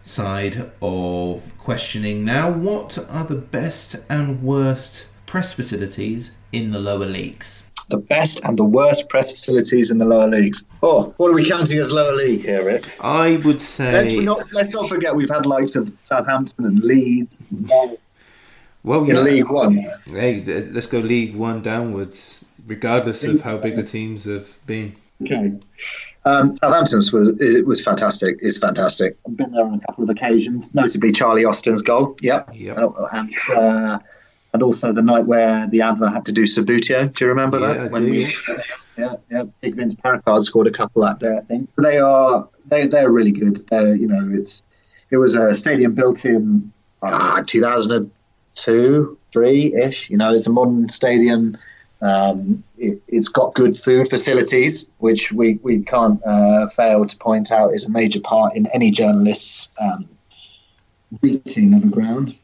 side of questioning now. What are the best and worst press facilities in the lower leagues? The best and the worst press facilities in the lower leagues. Oh, what are we counting as lower league here, Rick? I would say. Let's not, let's not forget we've had likes of Southampton and Leeds. Well, in League One. Hey, let's go League One downwards regardless of how big the teams have been. Okay. Um, Southampton's was it was fantastic. It's fantastic. I've been there on a couple of occasions, notably Charlie Austin's goal. Yep. Yep. Oh, and uh, and also the night where the Adver had to do Subbuteo. Do you remember yeah, that? I when do. we yeah yeah Big Vince Pericard scored a couple that day. I think they are they they're really good. They're you know it's it was a stadium built in ah, 2002 three ish. You know it's a modern stadium um, it, has got good food facilities, which we, we can't uh, fail to point out is a major part in any journalist's um, reading of a ground.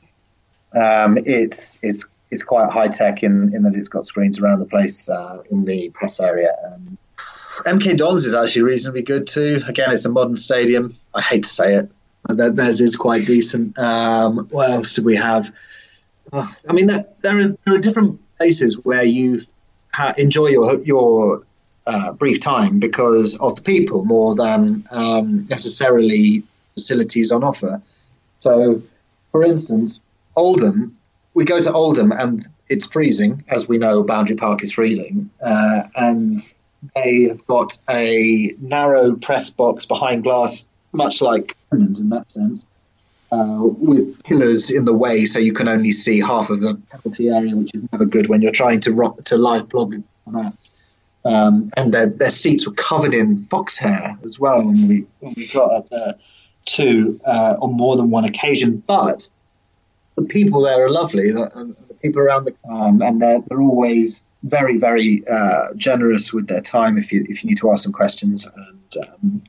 Um, it's it's it's quite high tech in, in that it's got screens around the place uh, in the press area. And MK Dons is actually reasonably good too. Again, it's a modern stadium. I hate to say it, but theirs is quite decent. Um, what else do we have? Uh, I mean, there, there, are, there are different places where you ha- enjoy your your uh, brief time because of the people more than um, necessarily facilities on offer. So, for instance, Oldham, we go to Oldham and it's freezing, as we know, Boundary Park is freezing, uh, and they have got a narrow press box behind glass, much like London's in that sense. Uh, with pillars in the way, so you can only see half of the penalty area, which is never good when you're trying to rock, to live blog a match. Um, and their, their seats were covered in fox hair as well when we when we got up there too uh, on more than one occasion. But the people there are lovely. The, the people around the um, and they're, they're always very very uh, generous with their time if you if you need to ask them questions and um,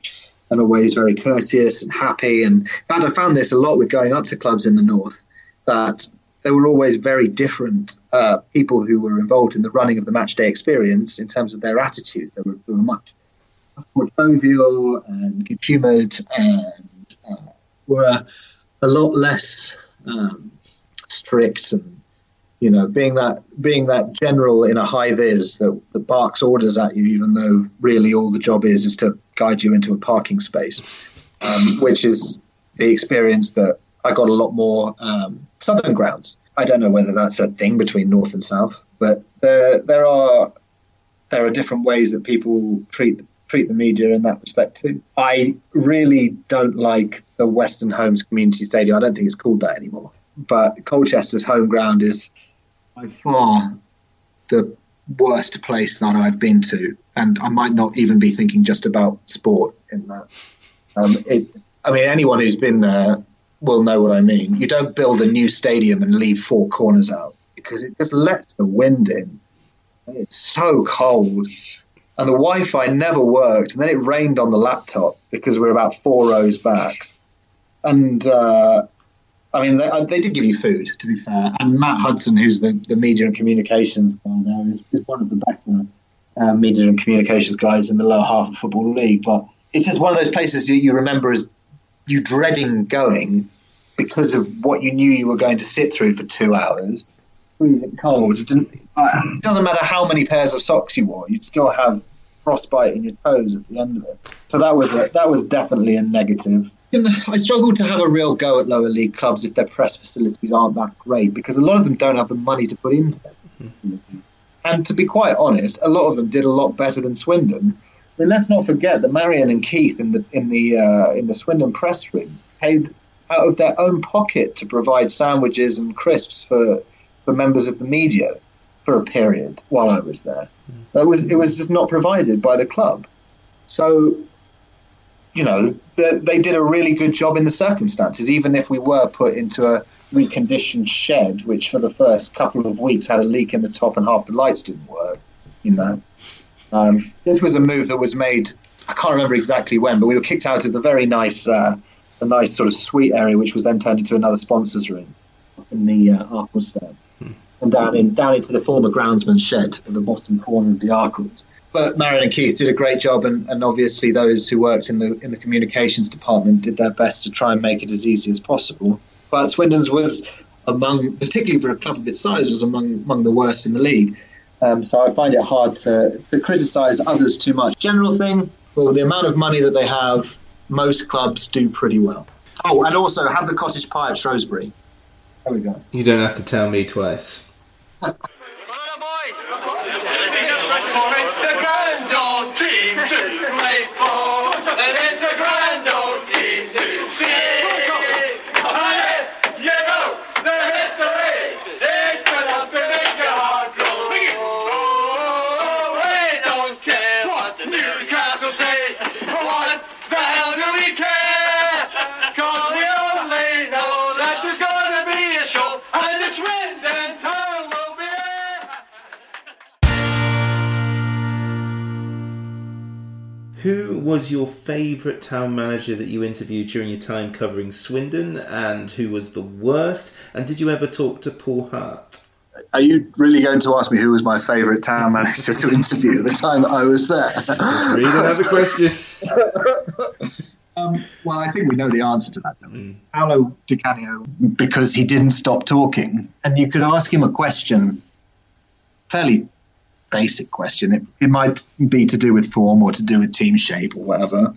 and always very courteous and happy. And in fact, I found this a lot with going up to clubs in the north that there were always very different uh, people who were involved in the running of the match day experience in terms of their attitudes. They were, they were much more jovial and good humoured and uh, were a, a, lot less um, strict and you know being that being that general in a high vis that, that barks orders at you even though really all the job is is to guide you into a parking space um, which is the experience that I got a lot more um, southern grounds. I don't know whether that's a thing between north and south, but there there are there are different ways that people treat treat the media in that respect too. I really don't like the Weston Homes Community Stadium. I don't think it's called that anymore. But Colchester's home ground is by far the worst place that I've been to, and I might not even be thinking just about sport in that. Um, it, I mean, anyone who's been there will know what I mean. You don't build a new stadium and leave four corners out because it just lets the wind in. It's so cold. And the Wi Fi never worked. And then it rained on the laptop because we are about four rows back. And uh, I mean, they, uh, they, did give you food, to be fair. And Matt Hudson, who's the, the media and communications guy there, is, is one of the better uh, media and communications guys in the lower half of the Football League. But it's just one of those places you, you remember as you dreading going because of what you knew you were going to sit through for two hours, freezing cold. It, uh, it doesn't matter how many pairs of socks you wore, you'd still have frostbite in your toes at the end of it. So that was a, that was definitely a negative. I struggle to have a real go at lower league clubs if their press facilities aren't that great because a lot of them don't have the money to put into them. Mm-hmm. And to be quite honest, a lot of them did a lot better than Swindon mean, let's not forget that Marion and Keith in the in the uh, in the Swindon press room paid out of their own pocket to provide sandwiches and crisps for for members of the media for a period while I was there. Mm. That was it was just not provided by the club. So, you know, they, they did a really good job in the circumstances, even if we were put into a reconditioned shed, which for the first couple of weeks had a leak in the top and half the lights didn't work. You know, um, this was a move that was made. I can't remember exactly when, but we were kicked out of the very nice, uh, a nice sort of suite area, which was then turned into another sponsors room in the uh, Arkell stand, hmm. and down in down into the former groundsman's shed at the bottom corner of the Arkell's. But Marion and Keith did a great job, and, and obviously those who worked in the in the communications department did their best to try and make it as easy as possible. But Swindon's was among, particularly for a club of its size, was among among the worst in the league. Um, so I find it hard to, to criticise others too much. General thing, well, the amount of money that they have, most clubs do pretty well. Oh, and also have the cottage pie at Shrewsbury. There we go. You don't have to tell me twice. <laughs> It's a grand old team to play for, and it's a grand old team to see. Who was your favourite town manager that you interviewed during your time covering Swindon, and who was the worst? And did you ever talk to Paul Hart? are you really going to ask me who was my favourite town <laughs> manager to interview at the time I was there? Read another question. <laughs> Um, well, I think we know the answer to that. Mm. Paolo Di Canio, because he didn't stop talking, and you could ask him a question, fairly basic question. It, it might be to do with form or to do with team shape or whatever.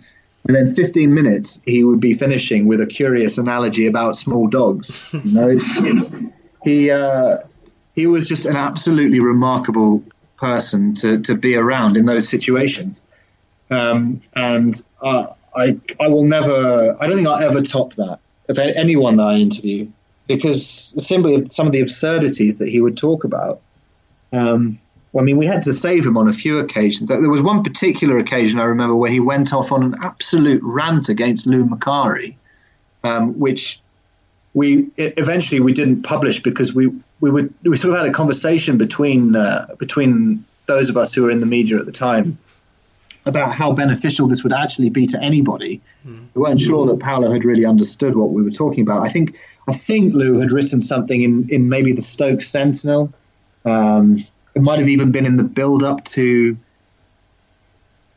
And then 15 minutes, he would be finishing with a curious analogy about small dogs. <laughs> You know, he uh, he was just an absolutely remarkable person to, to be around in those situations. Um, and uh, I I will never. I don't think I'll ever top that of anyone that I interview because simply some of the absurdities that he would talk about. Um, I mean, we had to save him on a few occasions. There was one particular occasion I remember when he went off on an absolute rant against Lou Macari, um, which we eventually we didn't publish because we we would we sort of had a conversation between uh, between those of us who were in the media at the time about how beneficial this would actually be to anybody. Mm. We weren't sure that Paolo had really understood what we were talking about. I think I think Lou had written something in, in maybe the Stoke Sentinel. Um, it might have even been in the build up to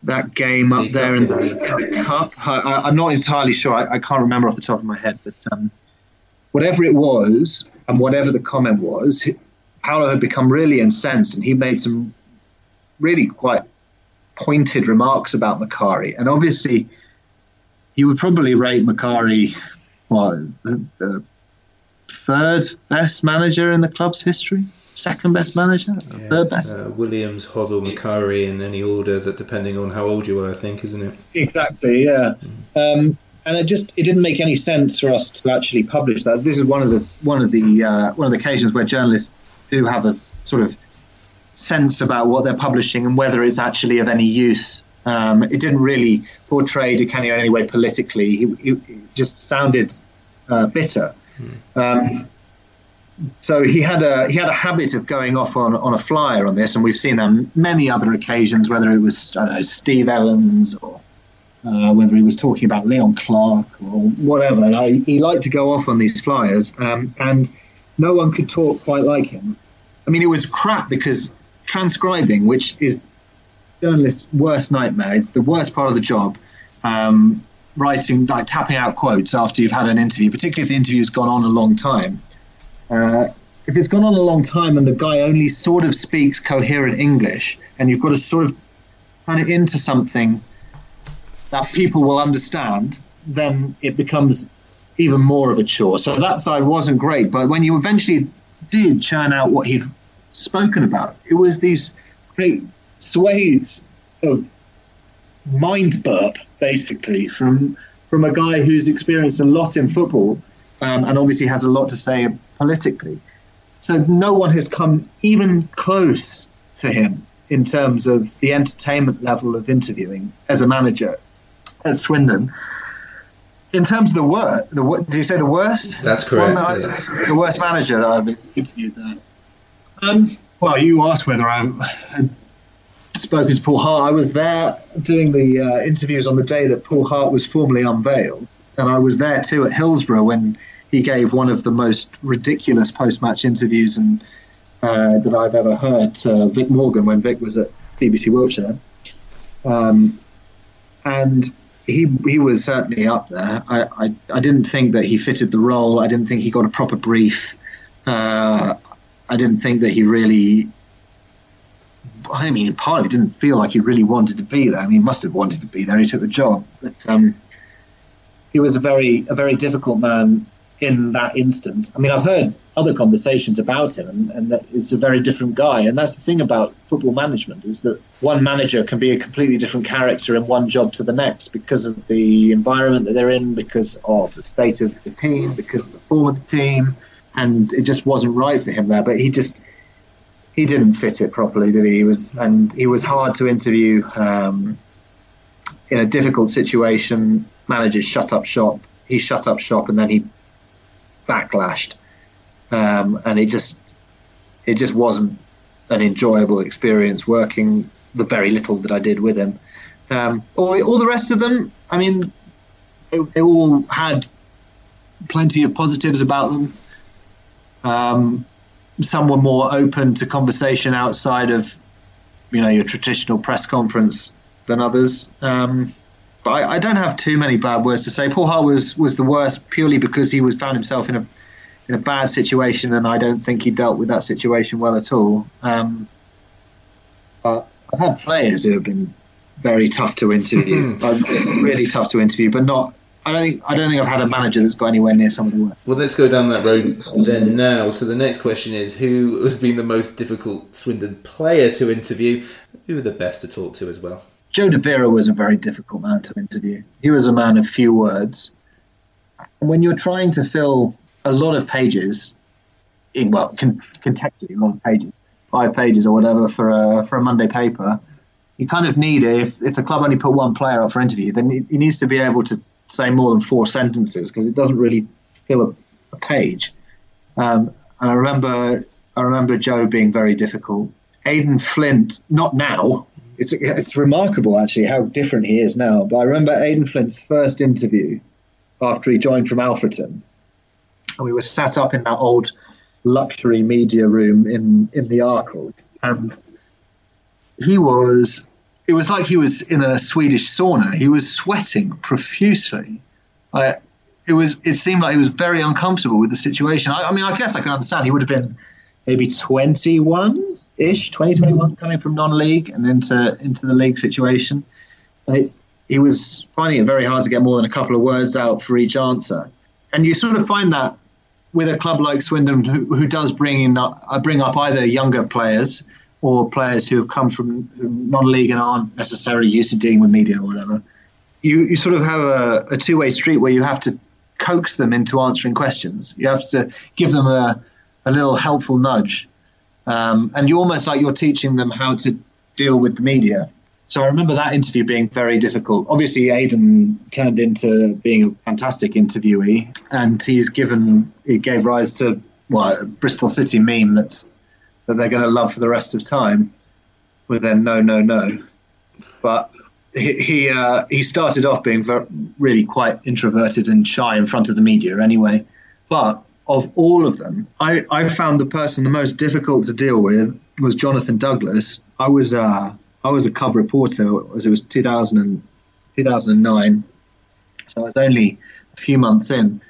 that game up there in the, in the cup. I, am not entirely sure. I, I, can't remember off the top of my head, but um, whatever it was and whatever the comment was, Paolo had become really incensed, and he made some really quite pointed remarks about Macari. And obviously, he would probably rate Macari was the, the, third best manager in the club's history, second best manager, yeah, third best. Uh, Williams, Hoddle, Macari in any order that depending on how old you were, I think, isn't it? Exactly. Yeah. Mm. Um, and it just it didn't make any sense for us to actually publish that. This is one of the one of the uh, one of the occasions where journalists do have a sort of sense about what they're publishing and whether it's actually of any use. Um, it didn't really portray Di Canio in any way politically. It, just sounded uh, bitter. Mm. Um, so he had a he had a habit of going off on, on a flyer on this, and we've seen on many other occasions, whether it was I don't know, Steve Evans or uh, whether he was talking about Leon Clarke or whatever. I, he liked to go off on these flyers, um, and no one could talk quite like him. I mean, it was crap because transcribing, which is journalist's worst nightmare. It's the worst part of the job. Um, writing, like tapping out quotes after you've had an interview, particularly if the interview's gone on a long time. Uh, if it's gone on a long time and the guy only sort of speaks coherent English, and you've got to sort of turn it into something that people will understand, then it becomes even more of a chore. So that side wasn't great, but when you eventually did churn out what he'd spoken about. It was these great swathes of mind burp, basically, from from a guy who's experienced a lot in football um, and obviously has a lot to say politically. So no one has come even close to him in terms of the entertainment level of interviewing as a manager at Swindon. In terms of the worst, the did you say the worst? That's correct. That I, the worst manager that I've interviewed there. Um, well, you asked whether I had spoken to Paul Hart. I was there doing the uh, interviews on the day that Paul Hart was formally unveiled, and I was there too at Hillsborough when he gave one of the most ridiculous post-match interviews and uh, that I've ever heard to Vic Morgan when Vic was at BBC Wiltshire. Um, and he he was certainly up there. I, I, I didn't think that he fitted the role. I didn't think he got a proper brief. Uh, I didn't think that he really. I mean, partly didn't feel like he really wanted to be there. I mean, he must have wanted to be there. He took the job, but um, he was a very a very difficult man in that instance. I mean, I've heard other conversations about him, and, and that it's a very different guy. And that's the thing about football management is that one manager can be a completely different character in one job to the next because of the environment that they're in, because of the state of the team, because of the form of the team and it just wasn't right for him there. But he just he didn't fit it properly, did he? He was and he was hard to interview um, in a difficult situation. Managers shut up shop. He shut up shop, and then he backlashed, um, and it just it just wasn't an enjoyable experience working the very little that I did with him. Um, all, all the rest of them, I mean, they, they all had plenty of positives about them. Um, some were more open to conversation outside of, you know, your traditional press conference than others. Um, but I, I, don't have too many bad words to say. Paul Hart was was the worst purely because he was found himself in a in a bad situation, and I don't think he dealt with that situation well at all. Um, I've had players who have been very tough to interview, <laughs> really tough to interview, but not I don't think I don't think I've had a manager that's got anywhere near some of the work. Well, let's go down that road then now. So the next question is: Who has been the most difficult Swindon player to interview? Who are the best to talk to as well? Joe Devera was a very difficult man to interview. He was a man of few words. When you're trying to fill a lot of pages, in well, con- contextually a lot of pages, five pages or whatever for a for a Monday paper, you kind of need if if the club only put one player up for interview, then he needs to be able to say more than four sentences because it doesn't really fill a, a page. Um, and I remember, I remember Joe being very difficult. Aden Flint, not now. It's it's remarkable actually how different he is now. But I remember Aden Flint's first interview after he joined from Alfreton, and we were sat up in that old luxury media room in in the Arkell, and he was it was like he was in a Swedish sauna. He was sweating profusely. I, it was. It seemed like he was very uncomfortable with the situation. I, I mean, I guess I can understand. He would have been maybe 21 ish, 2021, coming from non-league and into into the league situation. It, he was finding it very hard to get more than a couple of words out for each answer. And you sort of find that with a club like Swindon, who, who does bring in uh, bring up either younger players or players who have come from non-league and aren't necessarily used to dealing with media or whatever, you, you sort of have a, a two-way street where you have to coax them into answering questions. You have to give them a, a little helpful nudge. Um, and you almost like you're teaching them how to deal with the media. So I remember that interview being very difficult. Obviously, Aden turned into being a fantastic interviewee, and he's given he gave rise to well, Bristol City meme that's that they're going to love for the rest of time with their no, no, no. But he he, uh, he started off being very, really quite introverted and shy in front of the media anyway. But of all of them, I, I found the person the most difficult to deal with was Jonathan Douglas. I was uh, I was a cub reporter as it was 2000 and, 2009, so I was only a few months in,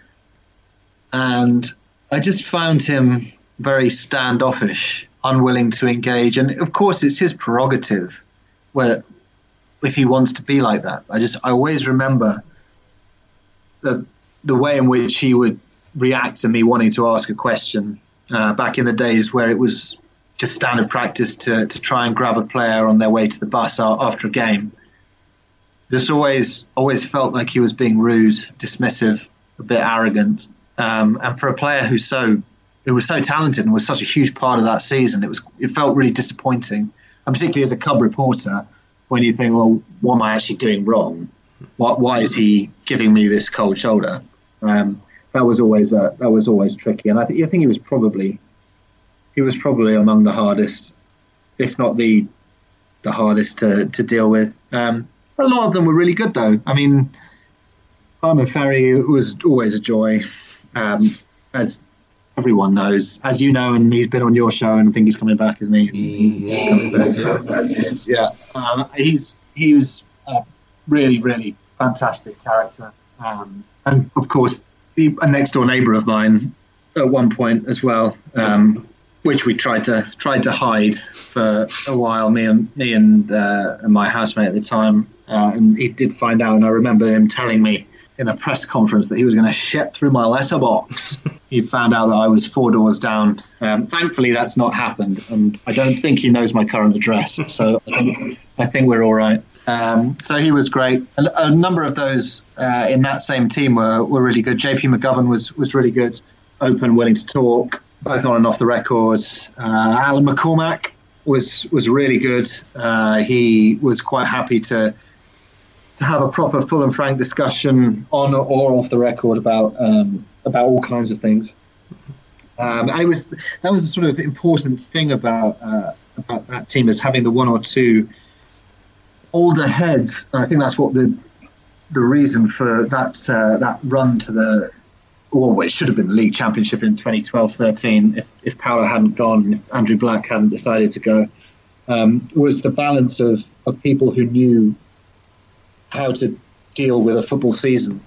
and I just found him very standoffish unwilling to engage. And of course, it's his prerogative where if he wants to be like that. I just I always remember the the way in which he would react to me wanting to ask a question uh, back in the days where it was just standard practice to to try and grab a player on their way to the bus after a game. Just always always felt like he was being rude, dismissive, a bit arrogant. Um, and for a player who's so who was so talented and was such a huge part of that season. It was it felt really disappointing, and particularly as a Cub reporter, when you think, well, what am I actually doing wrong? What, why is he giving me this cold shoulder? Um, that was always uh, that was always tricky, and I think I think he was probably he was probably among the hardest, if not the the hardest to, to deal with. Um, a lot of them were really good though. I mean, Simon Ferry was always a joy. Um, as everyone knows, as you know, and he's been on your show, and I think he's coming back, isn't he? He's, he's coming back. yeah, um, he's he was a really, really fantastic character, um, and of course, the, a next door neighbour of mine at one point as well, um, which we tried to tried to hide for a while. Me and me and, uh, and my housemate at the time, uh, and he did find out, and I remember him telling me in a press conference that he was going to shit through my letterbox. <laughs> he found out that I was four doors down. Um, thankfully, that's not happened, and I don't think he knows my current address. So I think, I think we're all right. Um, so he was great. A, a number of those uh, in that same team were, were really good. JP McGovern was was really good, open, willing to talk, both on and off the record. Uh, Alan McCormack was was really good. Uh, he was quite happy to to have a proper, full and frank discussion on or off the record about um, about all kinds of things. Um, and it was that was a sort of important thing about uh, about that team is having the one or two older heads. And I think that's what the the reason for that uh, that run to the or it should have been the league championship in 2012-13 if, if Paolo hadn't gone, if Andrew Black hadn't decided to go, um, was the balance of, of people who knew how to deal with a football season.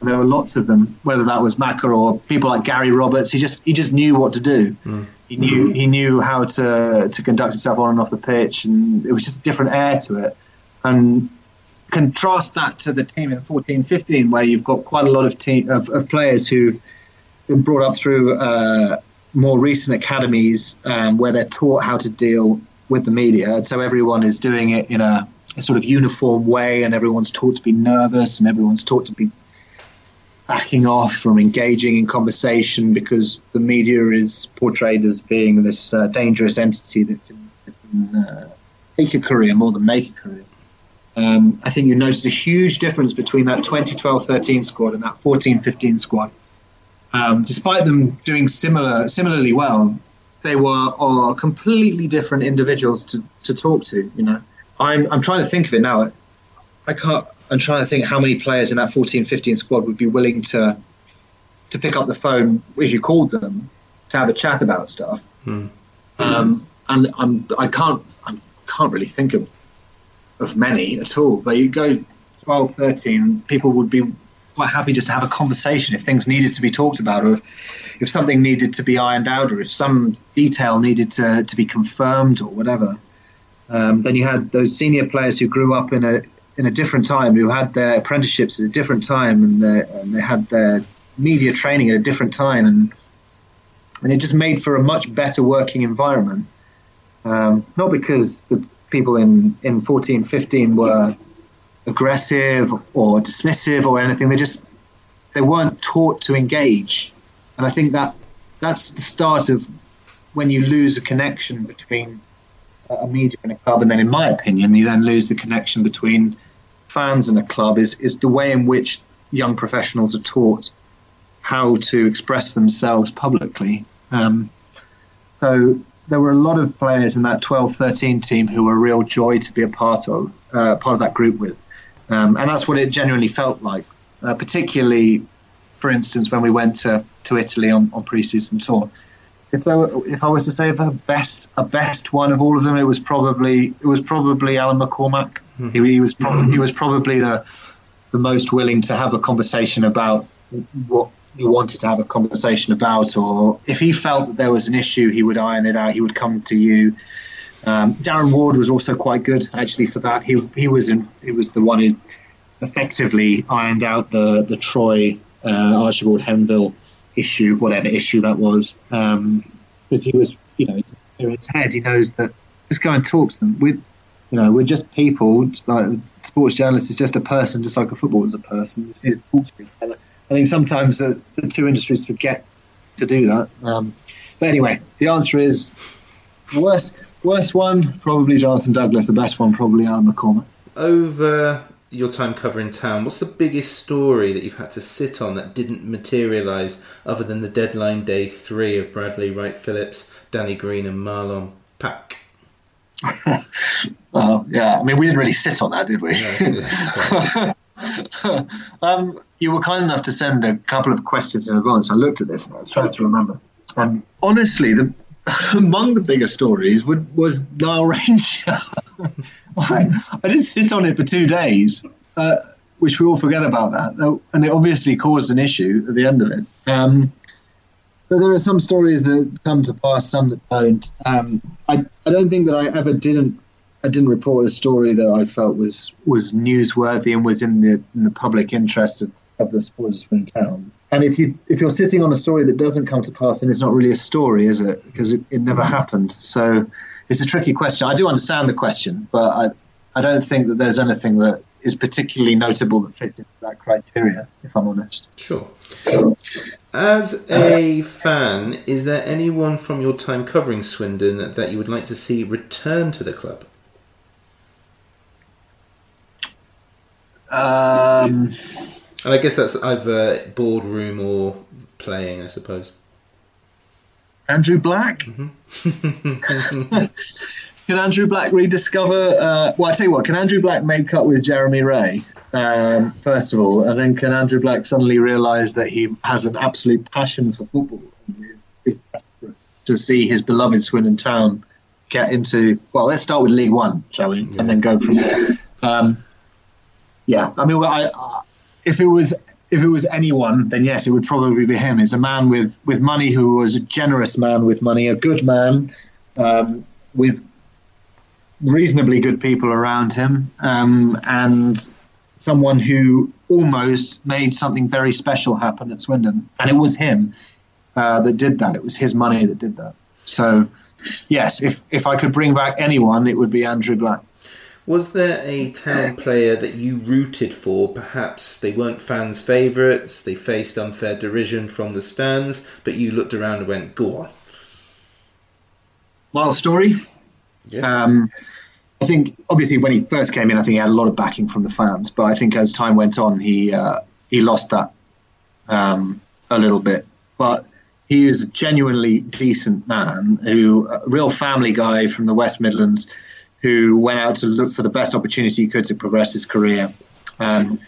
And there were lots of them, whether that was Macker or people like Gary Roberts. He just he just knew what to do. He knew he knew how to to conduct himself on and off the pitch, and it was just a different air to it. And contrast that to the team in 14-15 where you've got quite a lot of team of, of players who've been brought up through uh, more recent academies um, where they're taught how to deal with the media. And so everyone is doing it in a, a sort of uniform way and everyone's taught to be nervous and everyone's taught to be backing off from engaging in conversation because the media is portrayed as being this uh, dangerous entity that can, that can uh, take a career more than make a career um, I think you noticed a huge difference between that 2012-13 squad and that 14-15 squad. Um, despite them doing similar, similarly well, they were are completely different individuals to, to talk to. You know, I'm I'm trying to think of it now. I can't. I'm trying to think how many players in that 14-15 squad would be willing to to pick up the phone if you called them to have a chat about stuff. Um, and I'm I can't I can't really think of of many at all. But you go 12, 13, people would be quite happy just to have a conversation if things needed to be talked about, or if something needed to be ironed out, or if some detail needed to, to be confirmed, or whatever. Um, then you had those senior players who grew up in a in a different time, who had their apprenticeships at a different time, and, and they had their media training at a different time, and and it just made for a much better working environment. Um, not because the people in, in 14, 15 were aggressive or dismissive or anything. They just they weren't taught to engage, and I think that that's the start of when you lose a connection between a media and a club, and then, in my opinion, you then lose the connection between fans and a club. Is is the way in which young professionals are taught how to express themselves publicly. Um, so there were a lot of players in that 12-13 team who were a real joy to be a part of, uh, part of that group with, um, and that's what it genuinely felt like. Uh, particularly, for instance, when we went to, to Italy on, on pre-season tour. If, there were, if I was to say the best a best one of all of them, it was probably it was probably Alan McCormack. He, he was probably he was probably the the most willing to have a conversation about what you wanted to have a conversation about, or if he felt that there was an issue, he would iron it out. He would come to you. Um, Darren Ward was also quite good actually for that. He he was in, he was the one who effectively ironed out the the Troy uh, Archibald Henville issue, whatever issue that was, because he was you know in his head he knows that just go and talk to them. We you know we're just people. Like sports journalist is just a person, just like a footballer is a person. Just need to talk to each other. I think sometimes the, the two industries forget to do that. Um, but anyway, the answer is worst worst one probably Jonathan Douglas. The best one probably Alan McCormack. Over your time covering town, what's the biggest story that you've had to sit on that didn't materialise other than the deadline day three of Bradley, Wright Phillips, Danny Green, and Marlon Pack? <laughs> Well, yeah. I mean, we didn't really sit on that, did we? <laughs> <laughs> um, you were kind enough to send a couple of questions in advance. I looked at this and I was trying to remember. Um, honestly, the, <laughs> among the bigger stories would, was Nile Ranger. <laughs> I, I did sit on it for two days, uh, which we all forget about that. And it obviously caused an issue at the end of it. Um, but there are some stories that come to pass, some that don't. Um, I, I don't think that I ever didn't I didn't report a story that I felt was was newsworthy and was in the in the public interest of, of the sports in town. And if you if you're sitting on a story that doesn't come to pass, then it's not really a story, is it? Because it, it never happened. So it's a tricky question. I do understand the question, but I I don't think that there's anything that is particularly notable that fits into that criteria. If I'm honest. Sure. As a fan, is there anyone from your time covering Swindon that you would like to see return to the club? Um, And I guess that's either boardroom or playing, I suppose. Andrew Black. <laughs> can Andrew Black rediscover? Uh, well, I tell you what, can Andrew Black make up with Jeremy Wray? Um, first of all, and then can Andrew Black suddenly realise that he has an absolute passion for football and is, is desperate to see his beloved Swindon Town get into? Well, let's start with League One, shall we, and then go from there. Um, yeah, I mean, I, I, if it was if it was anyone, then yes, it would probably be him. He's a man with, with money who was a generous man with money, a good man um, with reasonably good people around him, um, and someone who almost made something very special happen at Swindon. And it was him uh, that did that. It was his money that did that. So, yes, if, if I could bring back anyone, it would be Andrew Black. Was there a town player that you rooted for? Perhaps they weren't fans' favourites, they faced unfair derision from the stands, but you looked around and went, go on. Wild story. Yeah. Um, I think obviously when he first came in, I think he had a lot of backing from the fans. But I think as time went on, he uh, he lost that um, a little bit. But he was a genuinely decent man, who a real family guy from the West Midlands, who went out to look for the best opportunity he could to progress his career. Um,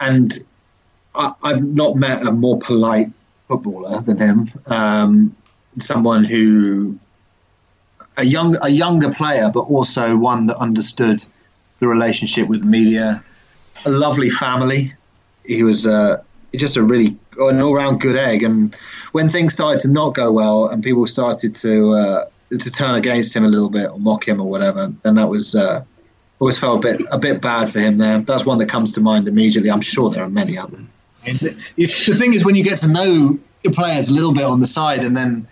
and I, I've not met a more polite footballer than him. Um, someone who a young a younger player, but also one that understood the relationship with the media. A lovely family. He was uh, just a really an all round good egg. And when things started to not go well, and people started to uh, to turn against him a little bit or mock him or whatever, then that was. Uh, always felt a bit a bit bad for him there. That's one that comes to mind immediately. I'm sure there are many others. And the, the thing is, when you get to know your players a little bit on the side, and then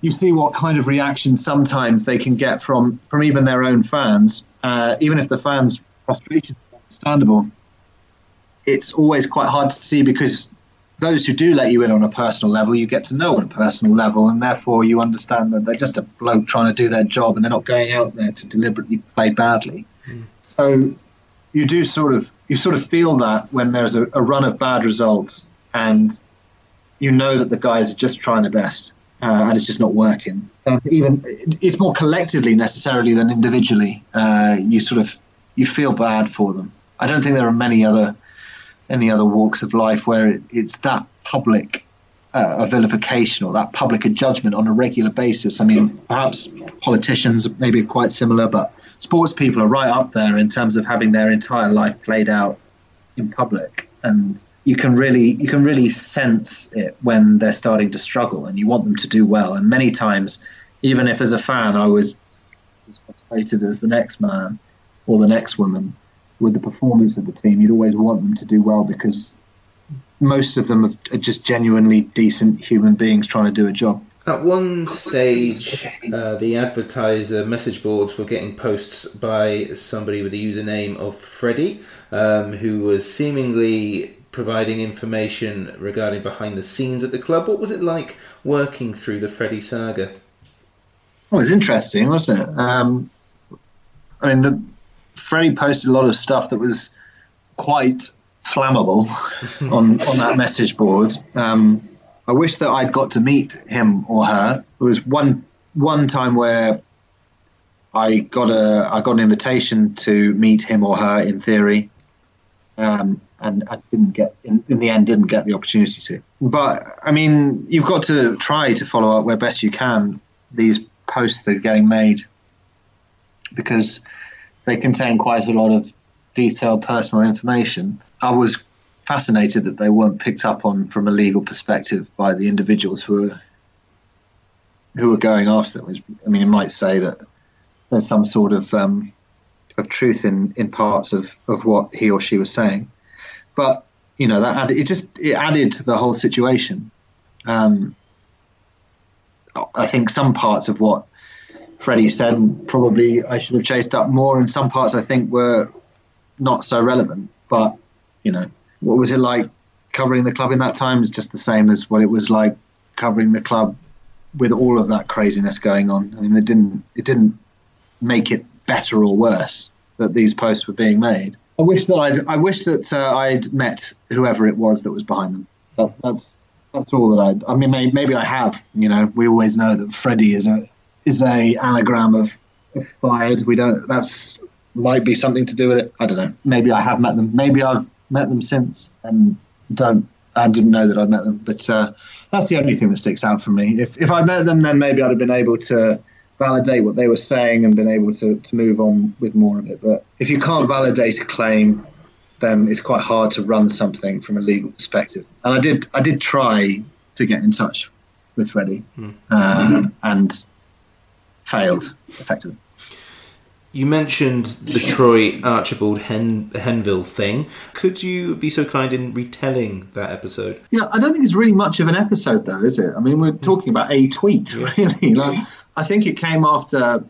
you see what kind of reaction sometimes they can get from from even their own fans, uh, even if the fans' frustration is understandable. It's always quite hard to see because those who do let you in on a personal level, you get to know on a personal level, and therefore you understand that they're just a bloke trying to do their job, and they're not going out there to deliberately play badly. So you do sort of you sort of feel that when there's a, a run of bad results, and you know that the guys are just trying their best, uh, and it's just not working. And even it's more collectively necessarily than individually. Uh, you sort of you feel bad for them. I don't think there are many other any other walks of life where it, it's that public uh, a vilification or that public a judgment on a regular basis. I mean, perhaps politicians maybe quite similar, but sports people are right up there in terms of having their entire life played out in public, and you can really you can really sense it when they're starting to struggle, and you want them to do well. And many times, even if as a fan I was as frustrated as the next man or the next woman with the performance of the team, you'd always want them to do well because most of them are just genuinely decent human beings trying to do a job. At one stage, uh, the advertiser message boards were getting posts by somebody with the username of Freddie, um, who was seemingly providing information regarding behind the scenes at the club. What was it like working through the Freddie saga? Well, it was interesting, wasn't it? Um, I mean, the, Freddie posted a lot of stuff that was quite flammable <laughs> on, on that message board. Um, I wish that I'd got to meet him or her. There was one one time where I got a I got an invitation to meet him or her in theory, um, and I didn't get in, in the end didn't get the opportunity to. But I mean, you've got to try to follow up where best you can these posts that are getting made because they contain quite a lot of detailed personal information. I was fascinated that they weren't picked up on from a legal perspective by the individuals who were who were going after them. I mean, it might say that there's some sort of um, of truth in, in parts of, of what he or she was saying, but you know that added, it just it added to the whole situation. Um, I think some parts of what Freddie said probably I should have chased up more, and some parts I think were not so relevant. But you know, what was it like covering the club in that time? Is just the same as what it was like covering the club with all of that craziness going on. I mean, it didn't it didn't make it better or worse that these posts were being made. I wish that I'd I wish that uh, I'd met whoever it was that was behind them. That, that's that's all that I. I mean, maybe, maybe I have. You know, we always know that Freddie is a is a anagram of, of fired. We don't. That's might be something to do with it. I don't know. Maybe I have met them. Maybe I've met them since and don't. I didn't know that I'd met them. But uh, that's the only thing that sticks out for me. If if I'd met them, then maybe I'd have been able to validate what they were saying and been able to, to move on with more of it. But if you can't validate a claim, then it's quite hard to run something from a legal perspective. And I did I did try to get in touch with Freddie um, and failed effectively. You mentioned the Troy Archibald Hen- Henville thing. Could you be so kind in retelling that episode? Yeah, I don't think it's really much of an episode, though, is it? I mean, we're talking about a tweet, <laughs> really. Like, I think it came after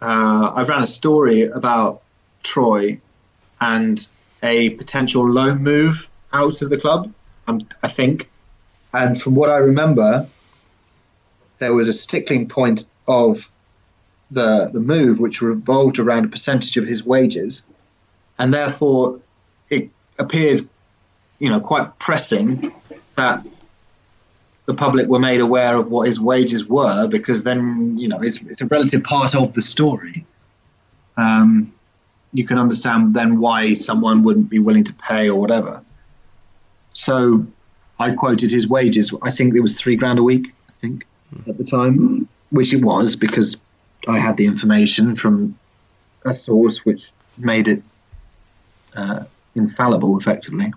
uh, I ran a story about Troy and a potential loan move out of the club. Um, I think, and from what I remember, there was a stickling point of the the move which revolved around a percentage of his wages, and therefore it appears, you know, quite pressing that the public were made aware of what his wages were, because then you know it's it's a relative part of the story. Um, you can understand then why someone wouldn't be willing to pay or whatever. So I quoted his wages. I think it was three grand a week. I think at the time, which it was because I had the information from a source which made it uh, infallible, effectively.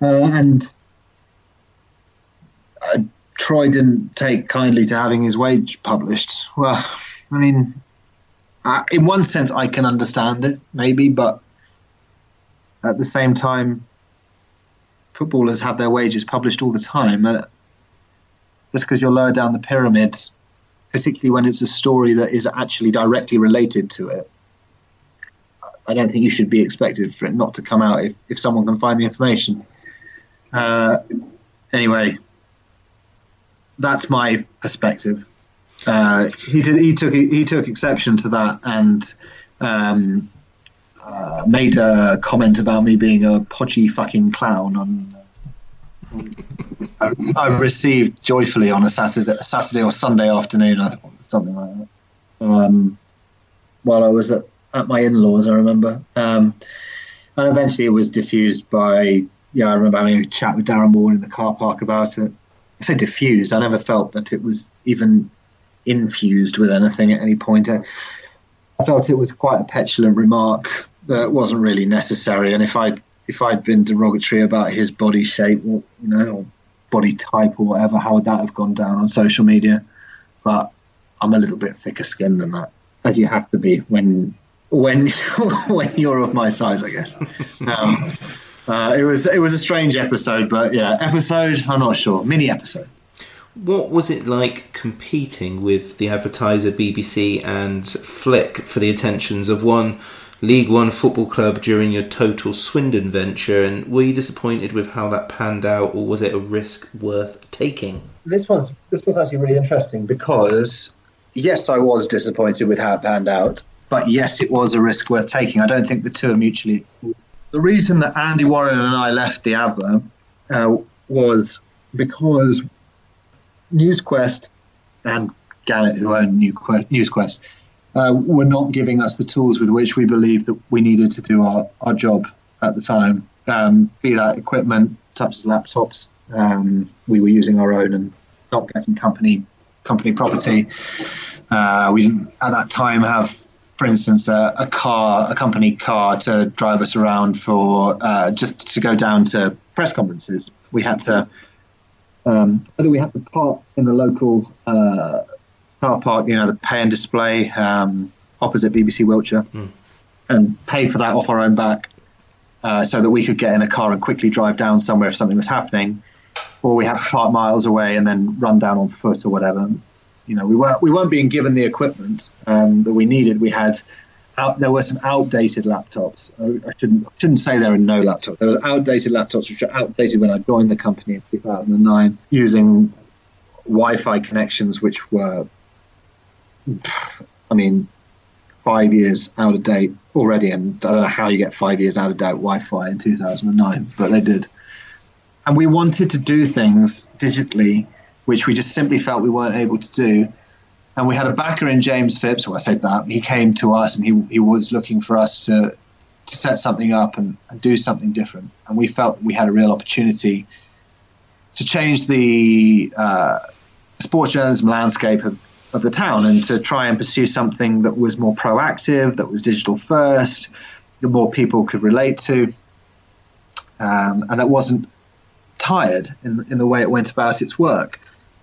Uh, and uh, Troy didn't take kindly to having his wage published. Well, I mean, in one sense, I can understand it, maybe, but at the same time, footballers have their wages published all the time. And just because you're lower down the pyramid, particularly when it's a story that is actually directly related to it, I don't think you should be expected for it not to come out if, if someone can find the information. Uh, anyway, that's my perspective. Uh, he did. He took. He took exception to that and um, uh, made a comment about me being a podgy fucking clown. On I, I received joyfully on a Saturday, Saturday or Sunday afternoon, I think, something like that. Um, while I was at, at my in-laws, I remember. Um, and eventually, it was diffused by. Yeah, I remember having a chat with Darren Moore in the car park about it. I say diffused. I never felt that it was even infused with anything at any point. I, I felt it was quite a petulant remark that wasn't really necessary. And if I if I'd been derogatory about his body shape, or, you know, or body type or whatever, how would that have gone down on social media? But I'm a little bit thicker skinned than that, as you have to be when when <laughs> when you're of my size, I guess. Um, uh, it was it was a strange episode, but yeah, episode I'm not sure, mini episode. What was it like competing with the advertiser BBC and Flick for the attentions of one League One football club during your total Swindon venture? And were you disappointed with how that panned out, or was it a risk worth taking? This was this was actually really interesting because yes, I was disappointed with how it panned out, but yes, it was a risk worth taking. I don't think the two are mutually. The reason that Andy Warren and I left the Adver uh, was because NewsQuest and Gannett, who own NewQuest, NewsQuest, uh, were not giving us the tools with which we believed that we needed to do our, our job at the time, um, be that equipment, such as laptops. Um, we were using our own and not getting company company property. Uh, we didn't at that time have, for instance, a, a, car, a company car to drive us around for uh, just to go down to press conferences. We had to um, whether we had to park in the local uh, car park, you know, the pay and display um, opposite BBC Wiltshire, mm. and pay for that off our own back, uh, so that we could get in a car and quickly drive down somewhere if something was happening, or we had to park miles away and then run down on foot or whatever. You know, we weren't we weren't being given the equipment um, that we needed. We had out, there were some outdated laptops. I, I shouldn't shouldn't say there are no laptops. There was outdated laptops which were outdated when I joined the company in 2009, using Wi-Fi connections which were, I mean, five years out of date already. And I don't know how you get five years out of date Wi-Fi in 2009, but they did. And we wanted to do things digitally which we just simply felt we weren't able to do and we had a backer in James Phipps. Well, I said that he came to us and he he was looking for us to to set something up and, and do something different. And we felt we had a real opportunity to change the uh, sports journalism landscape of, of the town and to try and pursue something that was more proactive, that was digital first, that more people could relate to, um, and that wasn't tired in, in the way it went about its work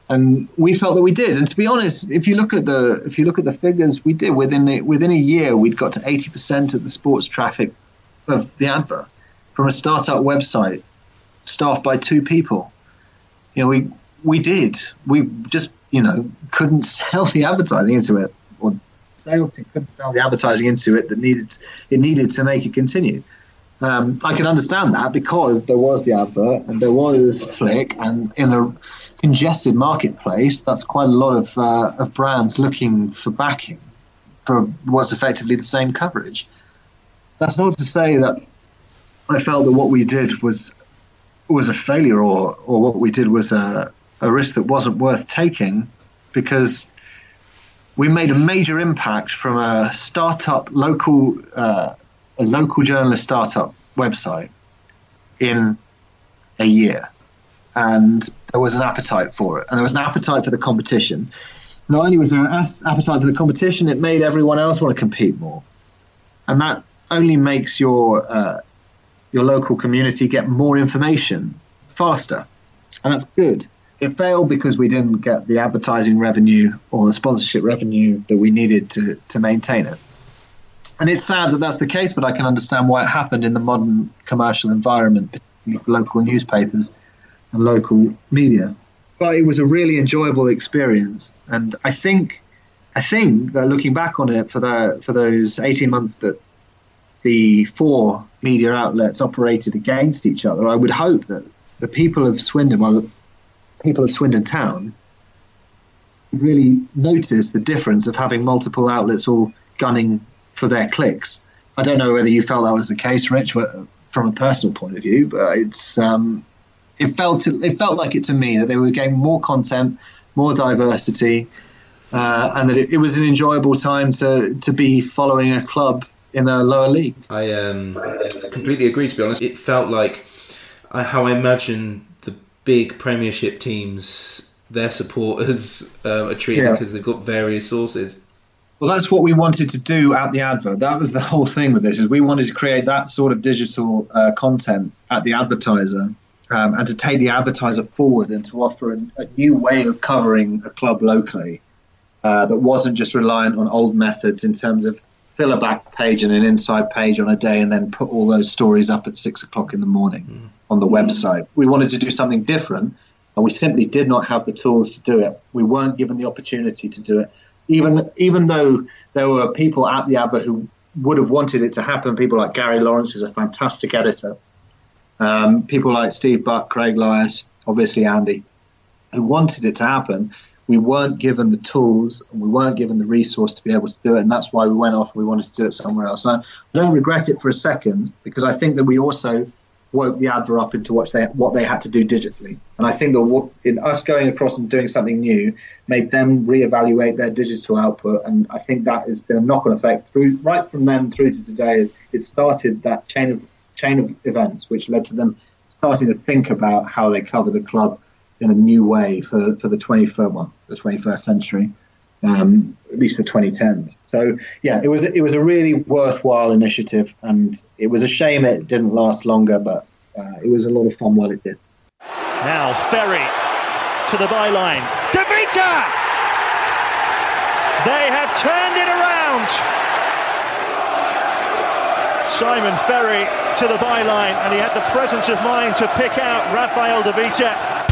and we felt that we did. And to be honest, if you look at the if you look at the figures, we did within a, within a year we'd got to eighty percent of the sports traffic of the Adver from a startup website staffed by two people. You know, we we did. We just you know couldn't sell the advertising into it, or sales team couldn't sell the advertising into it that needed it needed to make it continue. Um, I can understand that because there was the Adver and there was Flick, and in a congested marketplace, that's quite a lot of, uh, of brands looking for backing for what's effectively the same coverage. That's not to say that I felt that what we did was was a failure or, or what we did was a, a risk that wasn't worth taking because we made a major impact from a startup local uh, a local journalist startup website in a year and there was an appetite for it, and there was an appetite for the competition. Not only was there an appetite for the competition, it made everyone else want to compete more, and that only makes your uh, your local community get more information faster, and that's good. It failed because we didn't get the advertising revenue or the sponsorship revenue that we needed to to maintain it. And it's sad that that's the case, but I can understand why it happened in the modern commercial environment, particularly for local newspapers and local media. But it was a really enjoyable experience, and I think, I think that looking back on it for the for those eighteen months that the four media outlets operated against each other, I would hope that the people of Swindon, well, people of Swindon town, really noticed the difference of having multiple outlets all gunning for their clicks. I don't know whether you felt that was the case, Rich, from a personal point of view, but it's um, it felt it felt like it to me that they were getting more content, more diversity, uh, and that it, it, was an enjoyable time to to be following a club in a lower league. I um, completely agree. To be honest, it felt like uh, how I imagine big Premiership teams, their supporters uh, are treated yeah. because they've got various sources. Well, that's what we wanted to do at the Adver. That was the <laughs> whole thing with this: is we wanted to create that sort of digital uh, content at the advertiser um, and to take the advertiser forward and to offer a, a new way of covering a club locally uh, that wasn't just reliant on old methods in terms of fill a back page and an inside page on a day and then put all those stories up at six o'clock in the morning mm. On the website. We wanted to do something different and we simply did not have the tools to do it. We weren't given the opportunity to do it. Even even though there were people at the Adver who would have wanted it to happen, people like Gary Lawrence, who's a fantastic editor, um, people like Steve Buck, Craig Lyas, obviously Andy, who wanted it to happen. We weren't given the tools and we weren't given the resource to be able to do it, and that's why we went off and we wanted to do it somewhere else. And I don't regret it for a second because I think that we also woke the Adver up into what they what they had to do digitally. And I think that in us going across and doing something new made them reevaluate their digital output. And I think that has been a knock-on effect through right from then through to today. It started that chain of chain of events which led to them starting to think about how they cover the club in a new way for, for the 21st, well, the 21st century, um, at least the 2010s. So yeah, it was it was a really worthwhile initiative, and it was a shame it didn't last longer, but uh, it was a lot of fun while it did. Now Ferry to the byline, De Vita. They have turned it around. Simon Ferry to the byline, and he had the presence of mind to pick out Rafael De Vita.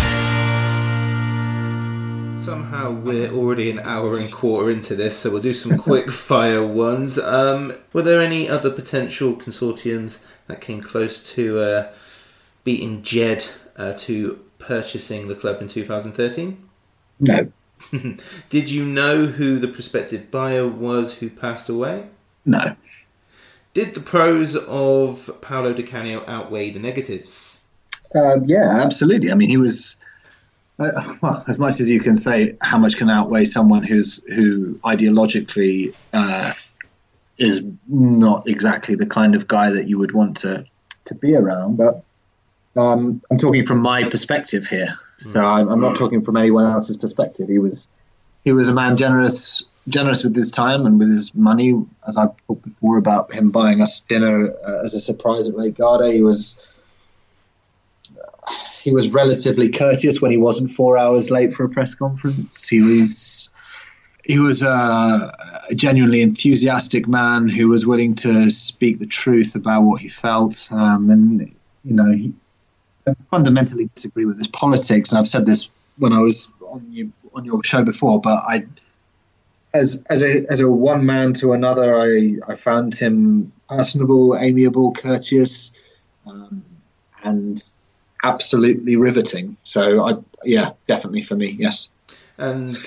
Somehow we're already an hour and quarter into this, so we'll do some <laughs> quick fire ones. Um, were there any other potential consortiums that came close to uh, beating Jed uh, to purchasing the club in 2013? No. <laughs> Did you know who the prospective buyer was who passed away? No. Did the pros of Paolo Di Canio outweigh the negatives? Um, yeah, absolutely. I mean, he was Uh, well, as much as you can say, how much can outweigh someone who's who ideologically uh, is not exactly the kind of guy that you would want to to be around. But um, I'm talking from my perspective here, so I'm, I'm not talking from anyone else's perspective. He was he was a man generous generous with his time and with his money. As I've talked before about him buying us dinner uh, as a surprise at Lake Garda, he was he was relatively courteous when he wasn't four hours late for a press conference. He was he was a, a genuinely enthusiastic man who was willing to speak the truth about what he felt, um, and you know he I fundamentally disagree with his politics. And I've said this when I was on you on your show before, but I as as a as a one man to another, I I found him personable, amiable, courteous, um, and absolutely riveting. So I yeah, definitely for me, yes. And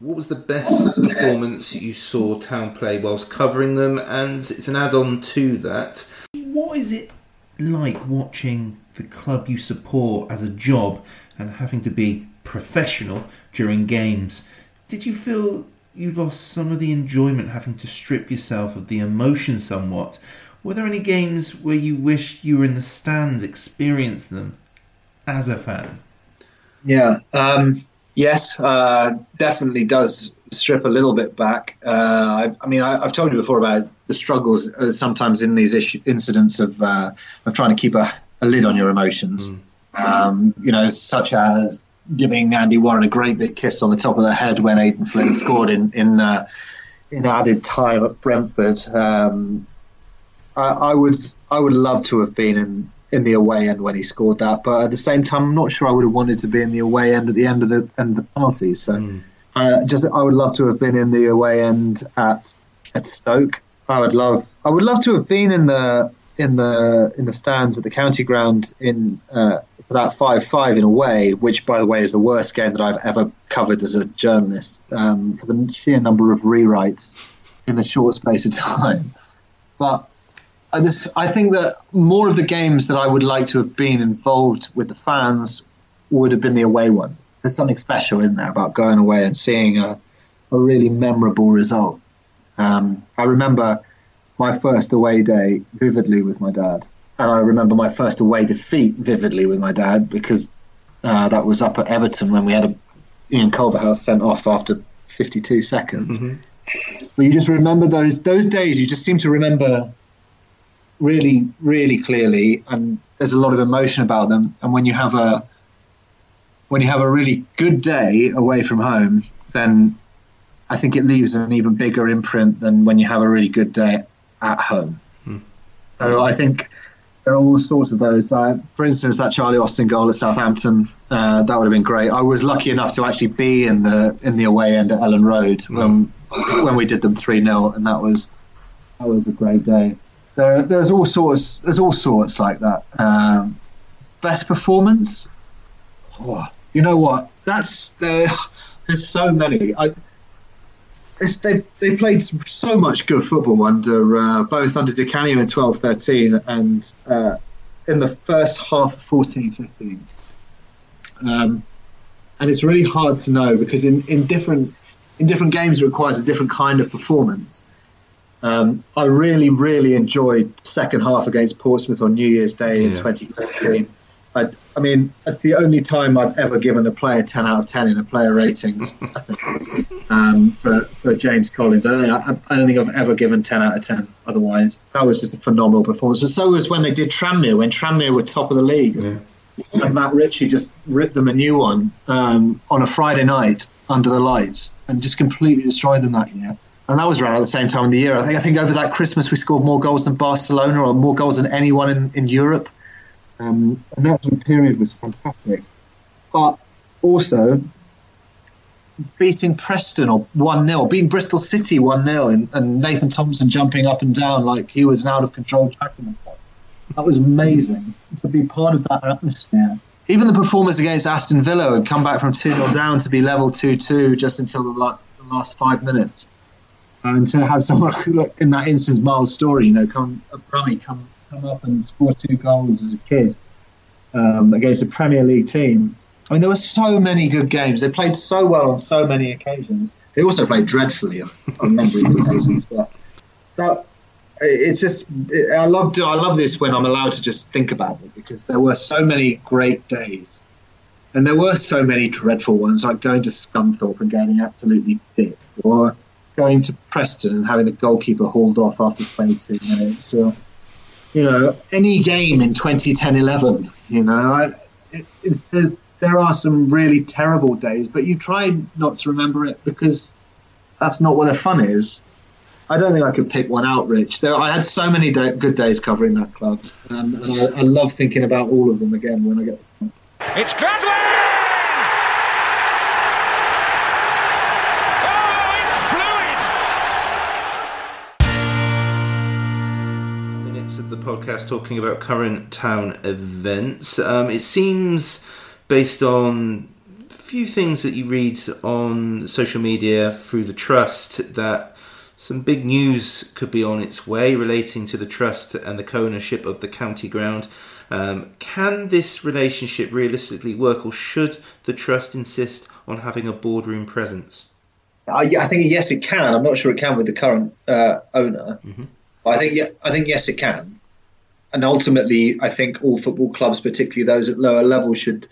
what was the best performance you saw Town play whilst covering them? And it's an add-on to that. What is it like watching the club you support as a job and having to be professional during games? Did you feel you lost some of the enjoyment having to strip yourself of the emotion somewhat? Were there any games where you wished you were in the stands, experienced them as a fan? Yeah. Um, yes, uh, definitely does strip a little bit back. Uh, I, I, mean, I, have told you before about the struggles uh, sometimes in these issue, incidents of uh, of trying to keep a, a, lid on your emotions. Mm. Um, you know, such as giving Andy Warren a great big kiss on the top of the head when Aden Flint scored in in uh, in added time at Brentford. Um, I, I would I would love to have been in in the away end when he scored that, but at the same time, I'm not sure I would have wanted to be in the away end at the end of the end of the penalties. So, mm. uh, just I would love to have been in the away end at at Stoke. I would love I would love to have been in the in the in the stands at the county ground in uh, for that five five in a way, which by the way is the worst game that I've ever covered as a journalist um, for the sheer number of rewrites in a short space of time. But I, just, I think that more of the games that I would like to have been involved with the fans would have been the away ones. There's something special in there about going away and seeing a, a really memorable result. Um, I remember my first away day vividly with my dad, and I remember my first away defeat vividly with my dad because uh, that was up at Everton when we had a, Ian Culverhouse sent off after 52 seconds. Mm-hmm. But you just remember those those days. You just seem to remember really, really clearly, and there's a lot of emotion about them. And when you have a when you have a really good day away from home, then I think it leaves an even bigger imprint than when you have a really good day at home. Hmm. So I think there are all sorts of those. Uh, for instance, that Charlie Austin goal at Southampton, uh, that would have been great. I was lucky enough to actually be in the in the away end at Elland Road hmm. when when we did them three 0 and that was that was a great day there, there's all sorts. There's all sorts like that. Um, best performance. Oh, you know what? That's there. There's so many. I, they they played so much good football under uh, both under Di Canio in 12-13 and uh, in the first half of 14-15. Um, and it's really hard to know because in, in different in different games it requires a different kind of performance. Um, I really, really enjoyed the second half against Portsmouth on New Year's Day in 2013. I, I, mean, that's the only time I've ever given a player 10 out of 10 in a player ratings, I think, um, for, for James Collins. I don't, think, I, I don't, think I've ever given 10 out of 10 otherwise. That was just a phenomenal performance. But so was when they did Tranmere, when Tranmere were top of the league. Yeah. And Matt Ritchie just ripped them a new one um, on a Friday night under the lights and just completely destroyed them that year and that was around at the same time of the year. I think I think over that Christmas we scored more goals than Barcelona or more goals than anyone in, in Europe. Um, and that period was fantastic. But also beating Preston or 1 0, beating Bristol City 1 0, and, and, Nathan Thompson jumping up and down like he was an out of control tackling. That was amazing to be part of that atmosphere. Even the performance against Aston Villa and come back from 2 0 down to be level 2 2 just until the last five minutes and to have someone <laughs> who, in that instance, Miles Storey, you know, come Brummy, come come up and score two goals as a kid um, against a Premier League team, I mean, there were so many good games. They played so well on so many occasions. They also played dreadfully on, on a number of <laughs> occasions. But that it's just I love I love this when I'm allowed to just think about it because there were so many great days, and there were so many dreadful ones like going to Scunthorpe and getting absolutely dipped, or going to Preston and having the goalkeeper hauled off after 22 minutes, or you know any game in 2010-11. You know, I, it, it, there are some really terrible days, but you try not to remember it because that's not where the fun is. I don't think I could pick one out, Rich. There, I had so many day, good days covering that club, um, and I, I, love thinking about all of them again when I get. The it's Gladwin. Podcast talking about current town events. Um, it seems, based on a few things that you read on social media through the trust, that some big news could be on its way relating to the trust and the co ownership of the county ground. Um, can this relationship realistically work, or should the trust insist on having a boardroom presence? I, I think yes, it can. I'm not sure it can with the current uh, owner. Mm-hmm. I think yeah, I think yes, it can. And ultimately, I think all football clubs, particularly those at lower levels, should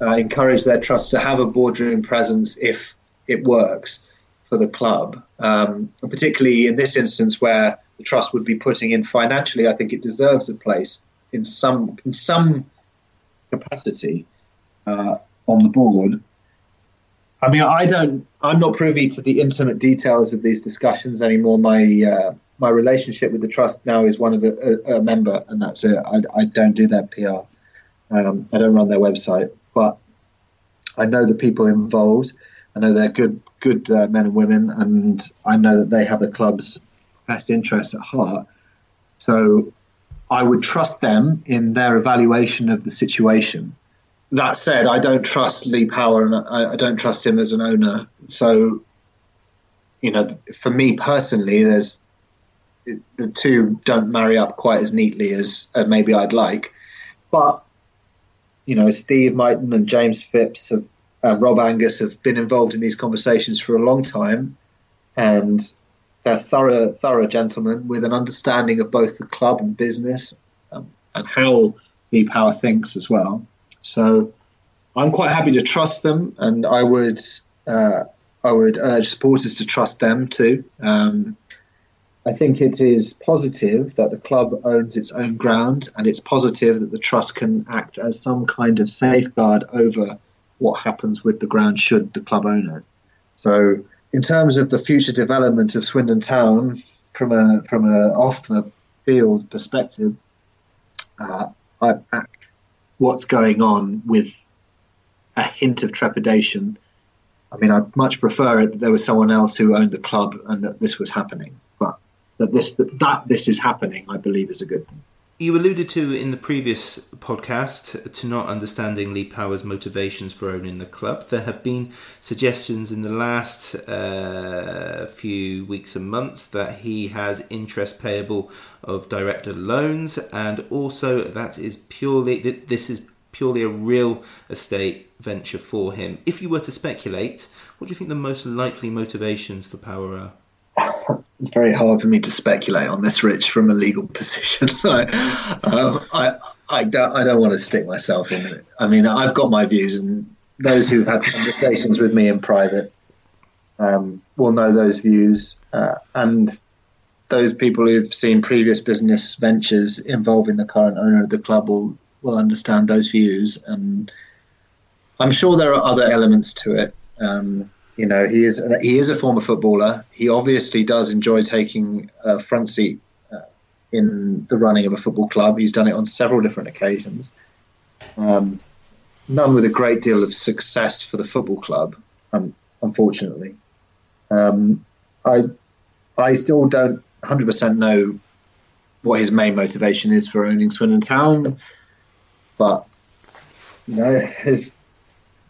uh, encourage their trust to have a boardroom presence if it works for the club, um, and particularly in this instance where the trust would be putting in financially. I think it deserves a place in some in some capacity uh, on the board. I mean, I don't. I'm not privy to the intimate details of these discussions anymore. My uh, my relationship with the trust now is one of a, a, a member, and that's it. I, I, don't do their PR. Um, I don't run their website, but I know the people involved. I know they're good good uh, men and women, and I know that they have the club's best interests at heart. So I would trust them in their evaluation of the situation. That said, I don't trust Lee Power, and I, I don't trust him as an owner. So, you know, for me personally, there's the two don't marry up quite as neatly as uh, maybe I'd like. But you know, Steve Myton and James Phipps have uh, Rob Angus have been involved in these conversations for a long time, and they're thorough, thorough gentlemen with an understanding of both the club and business, um, and how the Power thinks as well. So, I'm quite happy to trust them, and I would, uh, I would urge supporters to trust them too. Um, I think it is positive that the club owns its own ground, and it's positive that the trust can act as some kind of safeguard over what happens with the ground should the club own it. So, in terms of the future development of Swindon Town, from a from a off the field perspective, uh, I back what's going on with a hint of trepidation. I mean, I'd much prefer it that there was someone else who owned the club and that this was happening. That this that, that this is happening, I believe, is a good thing. You alluded to in the previous podcast to not understanding Lee Power's motivations for owning the club. There have been suggestions in the last uh, few weeks and months that he has interest payable of director loans, and also that is purely this is purely a real estate venture for him. If you were to speculate, what do you think the most likely motivations for Power are? It's very hard for me to speculate on this, Rich, from a legal <laughs> position. <laughs> I, um, I, I don't, I don't want to stick myself in it. I mean, I've got my views, and those who've had conversations with me in private um, will know those views, uh, and those people who've seen previous business ventures involving the current owner of the club will will understand those views, and I'm sure there are other elements to it. Um, you know, he is he is a former footballer. He obviously does enjoy taking a front seat uh, in the running of a football club. He's done it on several different occasions. Um, none with a great deal of success for the football club, um, unfortunately. Um, I I still don't 100% know what his main motivation is for owning Swindon Town, but you know, his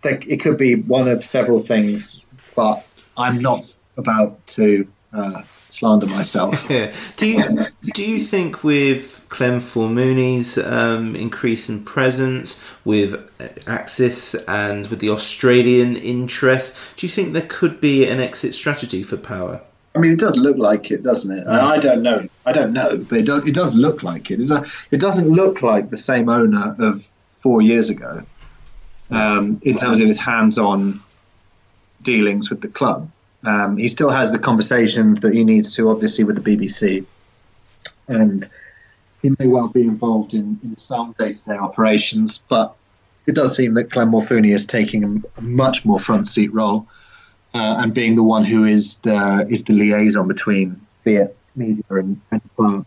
it could be one of several things but I'm not about to uh, slander myself. <laughs> Yeah. Do you do you think with Clem Morfuni's um, increase in presence, with Axis and with the Australian interest, do you think there could be an exit strategy for Power? I mean, it does look like it, doesn't it? I, I don't know. I don't know, but it does. It does look like it. A, it doesn't look like the same owner of four years ago, um, in terms of his hands-on dealings with the club. Um, he still has the conversations that he needs to, obviously, with the BBC, and he may well be involved in, in some day-to-day operations. But it does seem that Clem Morfuni is taking a, much more front seat role uh, and being the one who is the is the liaison between be it media and, and club,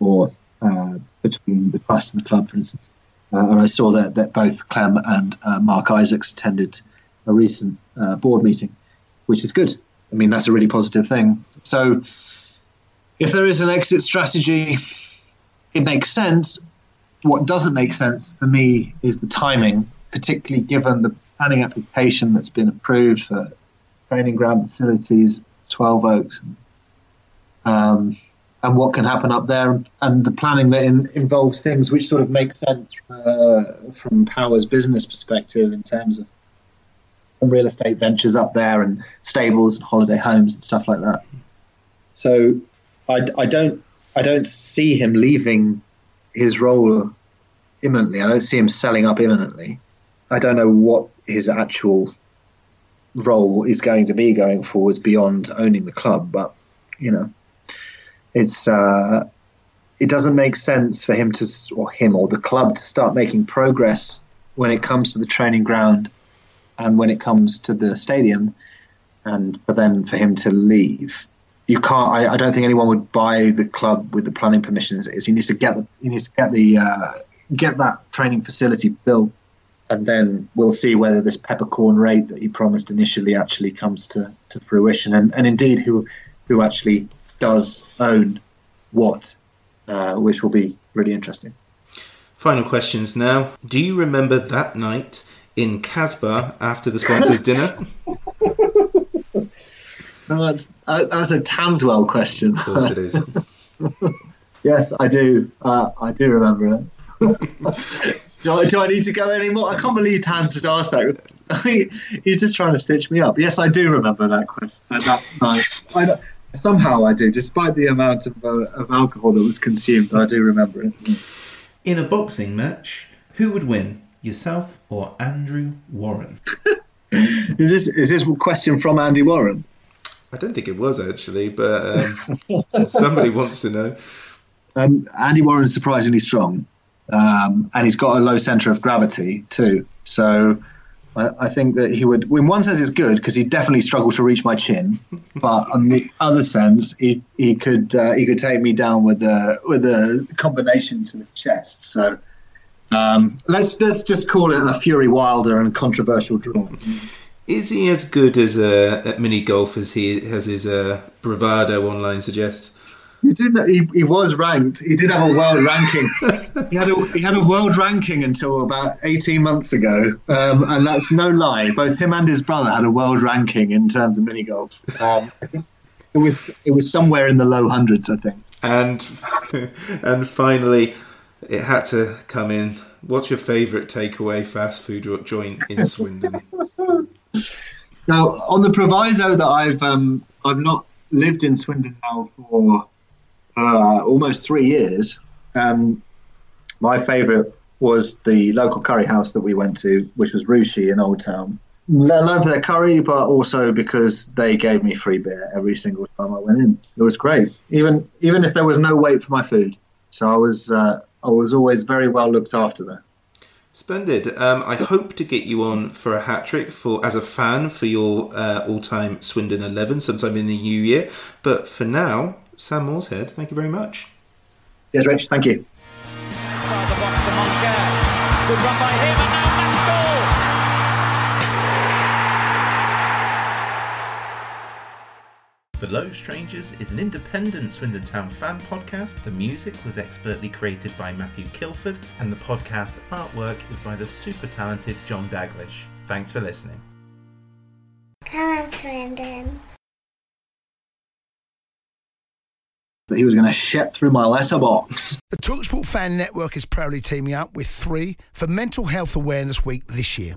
or uh, between the press and the club, for instance. Uh, and I saw that that both Clem and uh, Mark Isaacs attended a recent uh, board meeting, which is good. I mean, that's a really positive thing. So, if there is an exit strategy, it makes sense. What doesn't make sense for me is the timing, particularly given the planning application that's been approved for training ground facilities, 12 Oaks, um, and what can happen up there, and the planning that in, involves things which sort of make sense uh, from Power's business perspective in terms of real estate ventures up there and stables and holiday homes and stuff like that. So I, I don't I don't see him leaving his role imminently. I don't see him selling up imminently. I don't know what his actual role is going to be going forwards beyond owning the club, but you know, it's uh, it doesn't make sense for him to or him or the club to start making progress when it comes to the training ground and when it comes to the stadium, and for then for him to leave. You can't. I, I don't think anyone would buy the club with the planning permissions. Is he needs to get the he needs to get the uh, get that training facility built, and then we'll see whether this peppercorn rate that he promised initially actually comes to, to fruition, and, and indeed who who actually does own what, uh, which will be really interesting. Final questions now. Do you remember that night in Casbah after the sponsors' dinner? No, <laughs> that's, uh, that's a Tanswell question. Of course it is. <laughs> yes, I do. Uh, I do remember it. <laughs> do, I, do I need to go anymore? I can't believe Tans has asked that. He's just trying to stitch me up. Yes, I do remember that question. uh, That night. I somehow I do, despite the amount of, uh, of alcohol that was consumed. I do remember it. In a boxing match, who would win, yourself or Andrew Warren? <laughs> Is this is this a question from Andy Warren? I don't think it was actually, but um, <laughs> somebody wants to know. Um, Andy Warren's surprisingly strong, um, and he's got a low centre of gravity too. So I, I think that he would. In one sense, it's good because he definitely struggled to reach my chin, <laughs> but on the other sense, he he could uh, he could take me down with a with a combination to the chest. So. Um, let's let's just call it a Fury Wilder and controversial draw. Is he as good as uh, at mini golf as he as his uh, bravado online suggests? Do know, he, he was ranked. He did have a world ranking. He had a he had a world ranking until about eighteen months ago, um, and that's no lie. Both him and his brother had a world ranking in terms of mini golf. Um, it was it was somewhere in the low hundreds, I think. And <laughs> and finally, it had to come in. What's your favourite takeaway fast food joint in Swindon? <laughs> Now, on the proviso that I've um, I've not lived in Swindon now for uh, almost three years, um, my favourite was the local curry house that we went to, which was Rushi in Old Town. I love their curry, but also because they gave me free beer every single time I went in. It was great, even even if there was no wait for my food. So I was uh, I was always very well looked after there. Splendid. Um, I hope to get you on for a hat trick for as a fan for your uh, all-time Swindon eleven sometime in the new year. But for now, Sam Morshead, thank you very much. Yes, Rich. Thank you. The Loathed Strangers is an independent Swindon Town fan podcast. The music was expertly created by Matthew Kilford, and the podcast artwork is by the super talented John Daglish. Thanks for listening. Come on, Swindon. that he was going to shit through my letterbox. The Talksport Fan Network is proudly teaming up with three for Mental Health Awareness Week this year.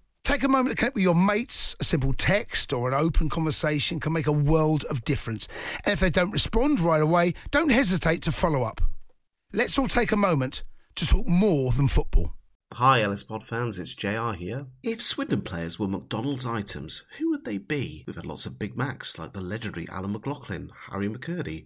Take a moment to connect with your mates. A simple text or an open conversation can make a world of difference. And if they don't respond right away, don't hesitate to follow up. Let's all take a moment to talk more than football. Hi, LS Pod fans, it's JR here. If Swindon players were McDonald's items, who would they be? We've had lots of Big Macs like the legendary Alan McLoughlin, Harry McKirdy,